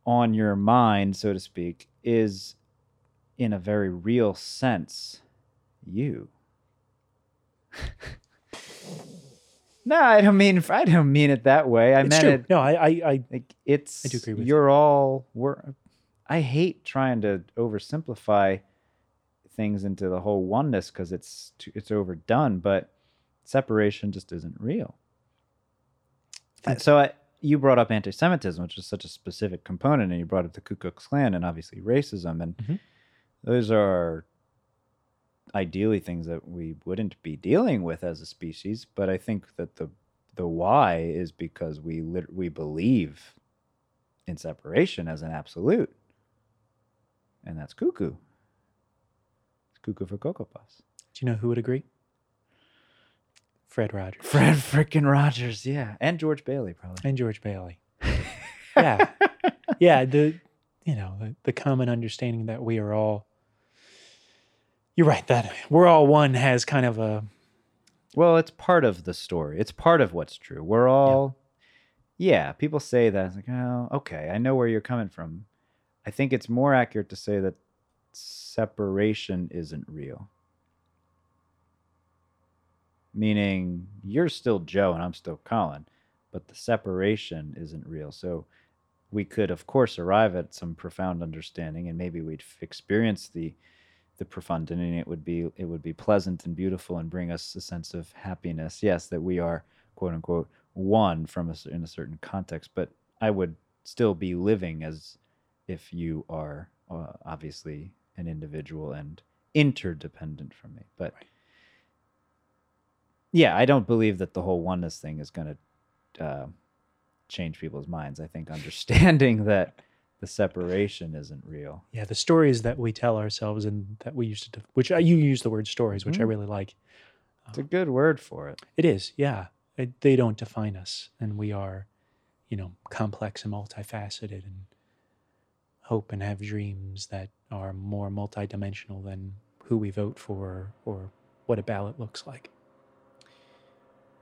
on your mind, so to speak, is in a very real sense you. no, I don't mean I don't mean it that way. I it's meant true. it No, I, I, I like it's I do agree with you. you're all we're I hate trying to oversimplify things into the whole oneness because it's too, it's overdone, but separation just isn't real. Think- So I, you brought up anti-Semitism, which is such a specific component, and you brought up the Ku Klux Klan and obviously racism, and Mhm. those are ideally things that we wouldn't be dealing with as a species. But I think that the the why is because we lit- we believe in separation as an absolute, and that's cuckoo. It's cuckoo for Cocoa Puffs. do you know who would agree? Fred Rogers Fred frickin' Rogers, yeah, and George Bailey probably. and George Bailey. Yeah. yeah, the you know the, the common understanding that we are all. You're right that we're all one has kind of a Well, it's part of the story. It's part of what's true. We're all, yeah. people say that. It's like, oh, okay, I know where you're coming from. I think it's more accurate to say that separation isn't real. Meaning, you're still Joe and I'm still Colin, but the separation isn't real. So, we could, of course, arrive at some profound understanding, and maybe we'd f- experience the the profundity and it would be it would be pleasant and beautiful and bring us a sense of happiness. Yes that we are quote unquote one from a, in a certain context but i would still be living as if you are uh, obviously an individual and interdependent from me. But Right. yeah i don't believe that the whole oneness thing is going to uh, change people's minds. I think understanding that the separation isn't real yeah the stories that we tell ourselves and that we used to which I, you use the word stories which I Mhm. really like. it's a good word for it It is, yeah. It, they don't define us, and we are, you know, complex and multifaceted, and hope and have dreams that are more multidimensional than who we vote for or what a ballot looks like.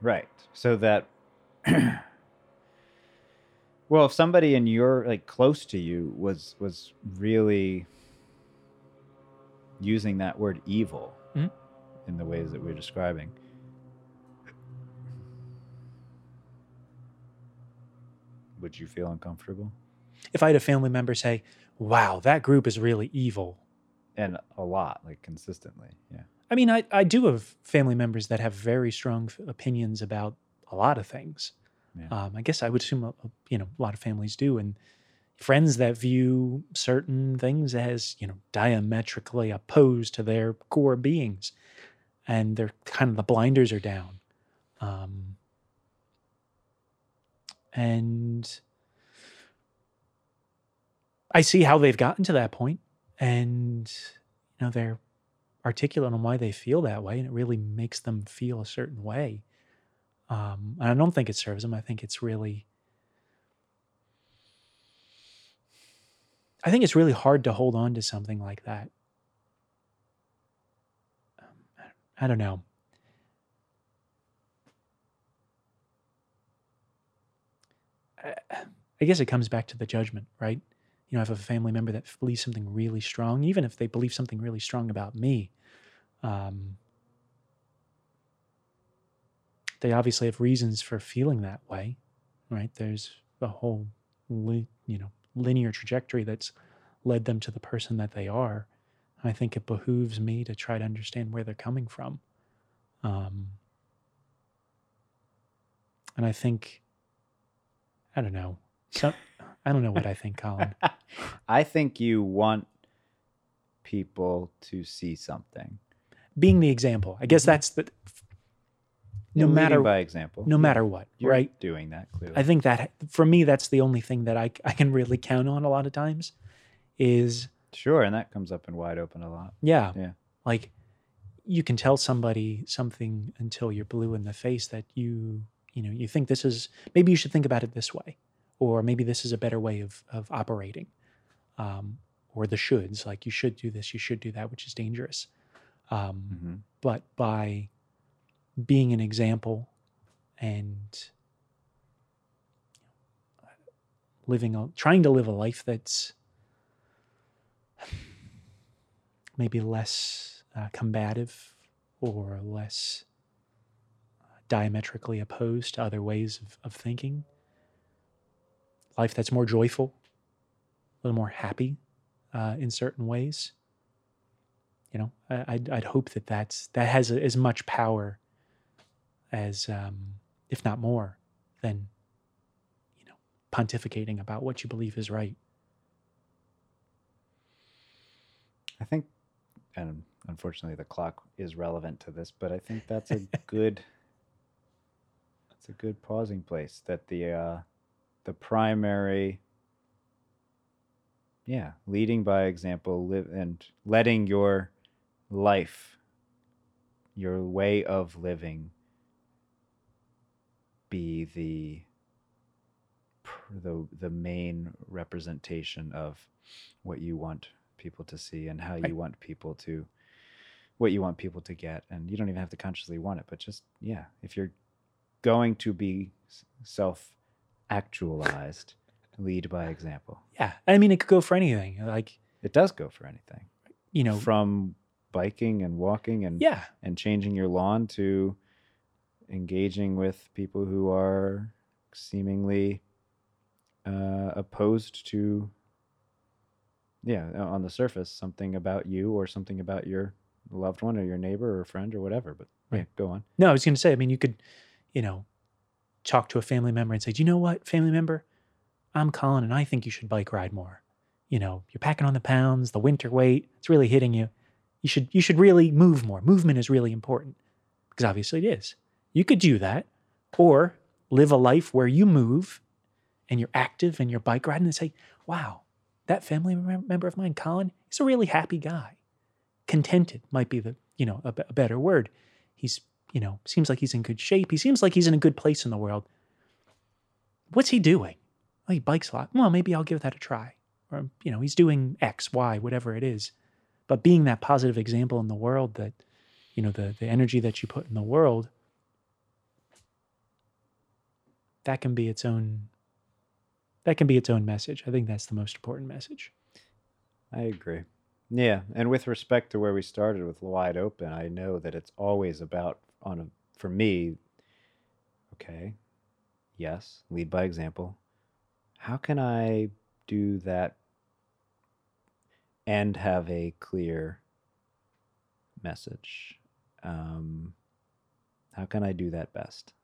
Right. So that well, if somebody in your like close to you was was really using that word evil Mhm. in the ways that we're describing. Would you feel uncomfortable? If I had a family member say, "Wow, that group is really evil," And a lot, like consistently. Yeah. I mean, I, I do have family members that have very strong opinions about a lot of things. Yeah. Um, I guess I would assume, a, a- you know, a lot of families do, and friends that view certain things as, you know, diametrically opposed to their core beings, and they're kind of the blinders are down. Um, and I see how they've gotten to that point, and you know they're articulate on why they feel that way, and it really makes them feel a certain way. Um, and I don't think it serves them. I think it's really I think it's really hard to hold on to something like that. Um, I don't know. I guess it comes back to the judgment, right? You know, I have a family member that believes something really strong, even if they believe something really strong about me, um, they obviously have reasons for feeling that way, right? There's a whole, li- you know, linear trajectory that's led them to the person that they are. I think it behooves me to try to understand where they're coming from. Um, and I think, I don't know, so I don't know what I think, Colin. I think you want people to see something. Being the example, I guess Mhm. that's the. No matter by example. no Yeah, matter what, you're right? doing that clearly. I think that for me, that's the only thing that I I can really count on a lot of times, is sure, and that comes up in wide open a lot. yeah, Yeah. like you can tell somebody something until you're blue in the face that you you know you think this is maybe you should think about it this way, or maybe this is a better way of of operating, um, or the shoulds like you should do this, you should do that, which is dangerous. Um, hmm but by being an example and living a trying to live a life that's maybe less uh, combative or less diametrically opposed to other ways of, of thinking. Life that's more joyful a little more happy uh, in certain ways. You know I, I'd, I'd hope that that's that has as much power as um, if not more than you know pontificating about what you believe is right I think, and unfortunately, the clock is relevant to this, but I think that's a good. That's a good pausing place. That the uh, the primary. Yeah, leading by example, live and letting your life, your way of living, be the the the main representation of what you want people to see and how Right. you want people to what you want people to get. And you don't even have to consciously want it but just yeah if you're going to be self actualized lead by example. Yeah i mean it could go for anything like it does go for anything. You know from biking and walking and yeah. and changing your lawn to engaging with people who are seemingly uh, opposed to yeah on the surface something about you or something about your loved one or your neighbor or friend or whatever but yeah Right. go on No, I was going to say, I mean, you could, you know, talk to a family member and say, Do you know what, family member? I'm Colin and I think you should bike ride more. You know, you're packing on the pounds, the winter weight, it's really hitting you. You should you should really move more. Movement is really important because obviously it is. You could do that. Or live a life where you move and you're active and you're bike riding and say, Wow, that family member of mine, Colin, is a really happy guy. Contented might be the, you know, a, better word. He's you know seems like he's in good shape. He seems like he's in a good place in the world. What's he doing? Oh he bikes a lot. Well maybe i'll give that a try. Or you know he's doing x y whatever it is. But being that positive example in the world that you know the the energy that you put in the world that can be its own that can be its own message. I think that's the most important message. I agree. Yeah and with respect to where we started with wide open i know that it's always about on a for me okay yes lead by example. How can i do that and have a clear message? Um, how can i do that best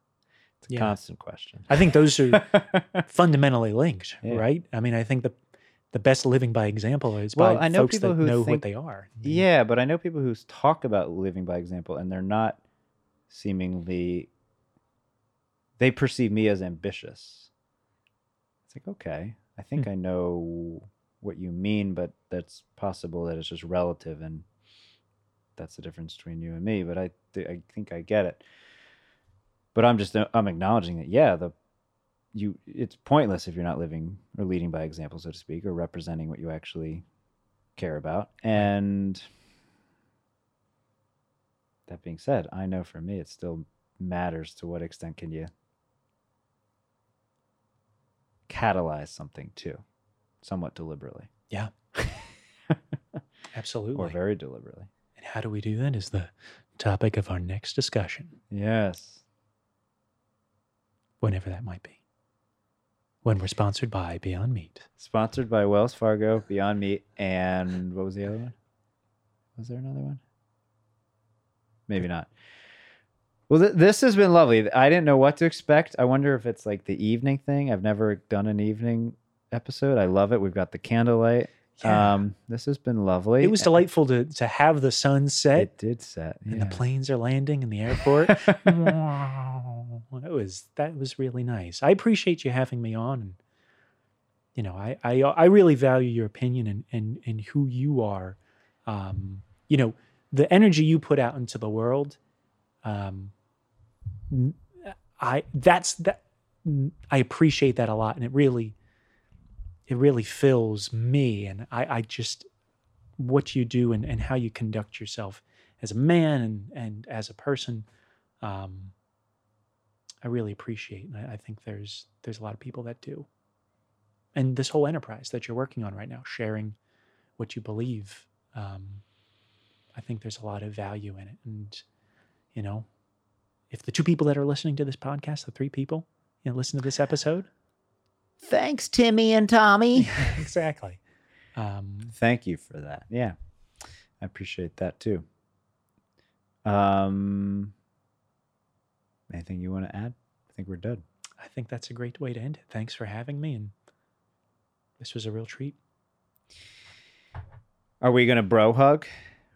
it's a Yeah. constant question i think those are fundamentally linked, Yeah. right? I mean, I think the the best living by example is Well, by I know folks people that who know think- what they are. Yeah, but I know people who talk about living by example and they're not seemingly they perceive me as ambitious. It's like, okay, I think Hmm. I know what you mean, but that's possible that it's just relative and that's the difference between you and me, but I th- I think I get it. But I'm just I'm acknowledging that yeah, the you it's pointless if you're not living or leading by example, so to speak, or representing what you actually care about. And that being said, I know for me it still matters to what extent can you catalyze something too, somewhat deliberately. Yeah. Absolutely. Or very deliberately. and how do we do that is the topic of our next discussion, Yes. Whenever that might be. When we're sponsored by Beyond Meat. Sponsored by Wells Fargo, Beyond Meat, and what was the other one? Was there another one? Maybe not. Well, th- this has been lovely. I didn't know what to expect. I wonder if it's like the evening thing. I've never done an evening episode. I love it. We've got the candlelight. Yeah. Um, this has been lovely. it was delightful to, to have the sun set It did set. and the planes are landing in the airport. wow. That was that was really nice. I appreciate you having me on and you know, I I I really value your opinion and and and who you are. Um, you know, the energy you put out into the world um I that's that I appreciate that a lot and it really it really fills me and I I just what you do and, and how you conduct yourself as a man and, and as a person, um, I really appreciate. And I, I think there's there's a lot of people that do. And this whole enterprise that you're working on right now, sharing what you believe, um, I think there's a lot of value in it. And you know, if the two people that are listening to this podcast, the three people, you know, listen to this episode, Thanks, Timmy and Tommy. exactly. Um, Thank you for that. Yeah. I appreciate that too. Um anything you want to add? I think we're done. I think that's a great way to end it. Thanks for having me, and this was a real treat. Are we gonna bro hug?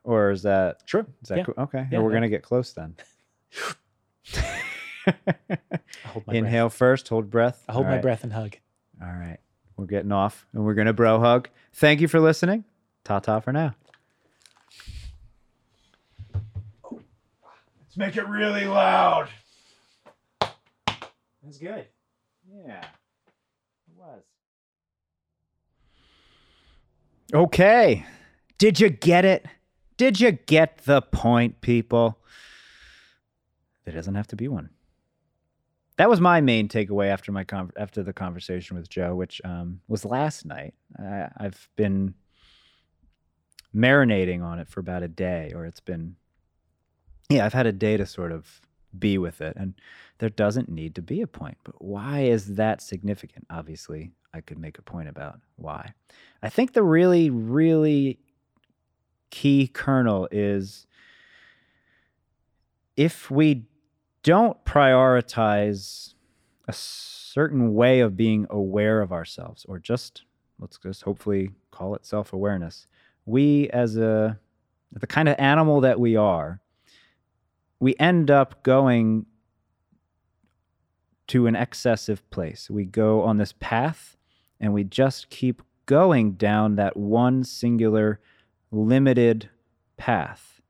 Or is that Sure. is that Yeah. cool? Okay. Yeah, we're yeah. gonna get close then. I'll hold my breath. Inhale first, hold breath. I hold All my right. breath and hug. All right. We're getting off and we're gonna bro hug. Thank you for listening. Ta ta for now. Let's make it really loud. That's good. Yeah, it was. Okay. Did you get it? Did you get the point, people? There doesn't have to be one. That was my main takeaway after my con- after the conversation with Joe, which um, was last night. I- I've been marinating on it for about a day, or it's been, yeah, I've had a day to sort of be with it, and there doesn't need to be a point. But why is that significant? Obviously, I could make a point about why. I think the really, really key kernel is if we don't prioritize a certain way of being aware of ourselves, or just let's just hopefully call it self awareness, we as a the kind of animal that we are, we end up going to an excessive place. We go on this path and we just keep going down that one singular limited path.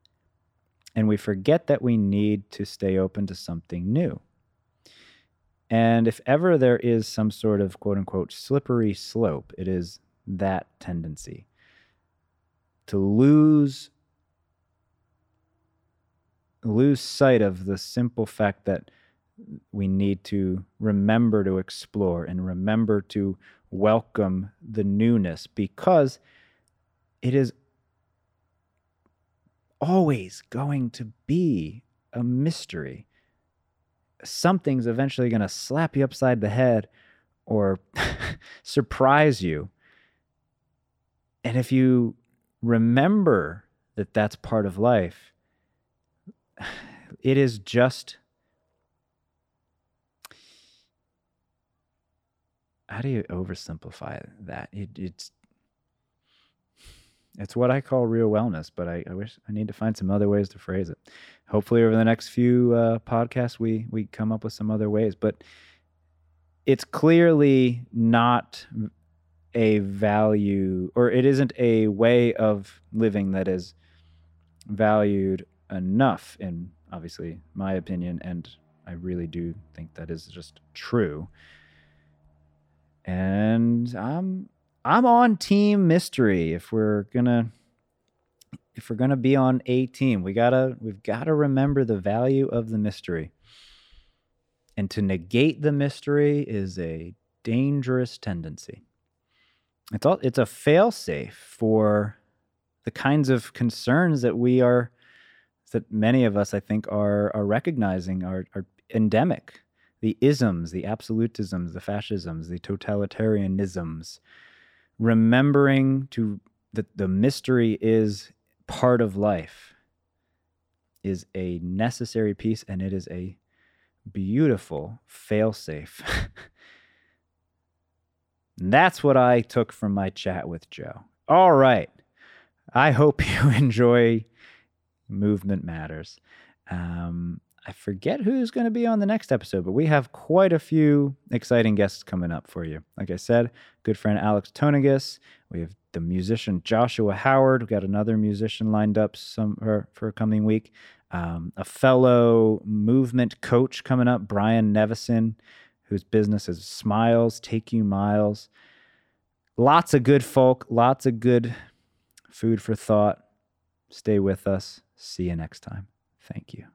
And we forget that we need to stay open to something new. And if ever there is some sort of quote unquote slippery slope, it is that tendency to lose lose sight of the simple fact that we need to remember to explore and remember to welcome the newness because it is always going to be a mystery. Something's eventually going to slap you upside the head or surprise you. And if you remember that that's part of life, it is just how do you oversimplify that? It, it's it's what I call real wellness, but I, I wish I need to find some other ways to phrase it. Hopefully, over the next few uh, podcasts, we we come up with some other ways. But it's clearly not a value, or it isn't a way of living that is valued enough, in obviously my opinion, and I really do think that is just true and I'm I'm on team mystery. If we're gonna if we're gonna be on a team, we gotta we've gotta remember the value of the mystery. And to negate the mystery is a dangerous tendency. It's all it's a failsafe for the kinds of concerns that we are that many of us I think are are recognizing are, are endemic. The isms, the absolutisms, the fascisms, the totalitarianisms, remembering to that the mystery is part of life is a necessary piece and it is a beautiful failsafe. That's what I took from my chat with Joe. All right. I hope you enjoy Movement Matters. Um, I forget who's going to be on the next episode, but we have quite a few exciting guests coming up for you. Like I said, good friend Alex Tonigas. We have the musician Joshua Howard. We've got another musician lined up some for, for coming week. Um, a fellow movement coach coming up, Brian Nevison, whose business is Smiles, Take You Miles. Lots of good folk, lots of good food for thought. Stay with us. See you next time. Thank you.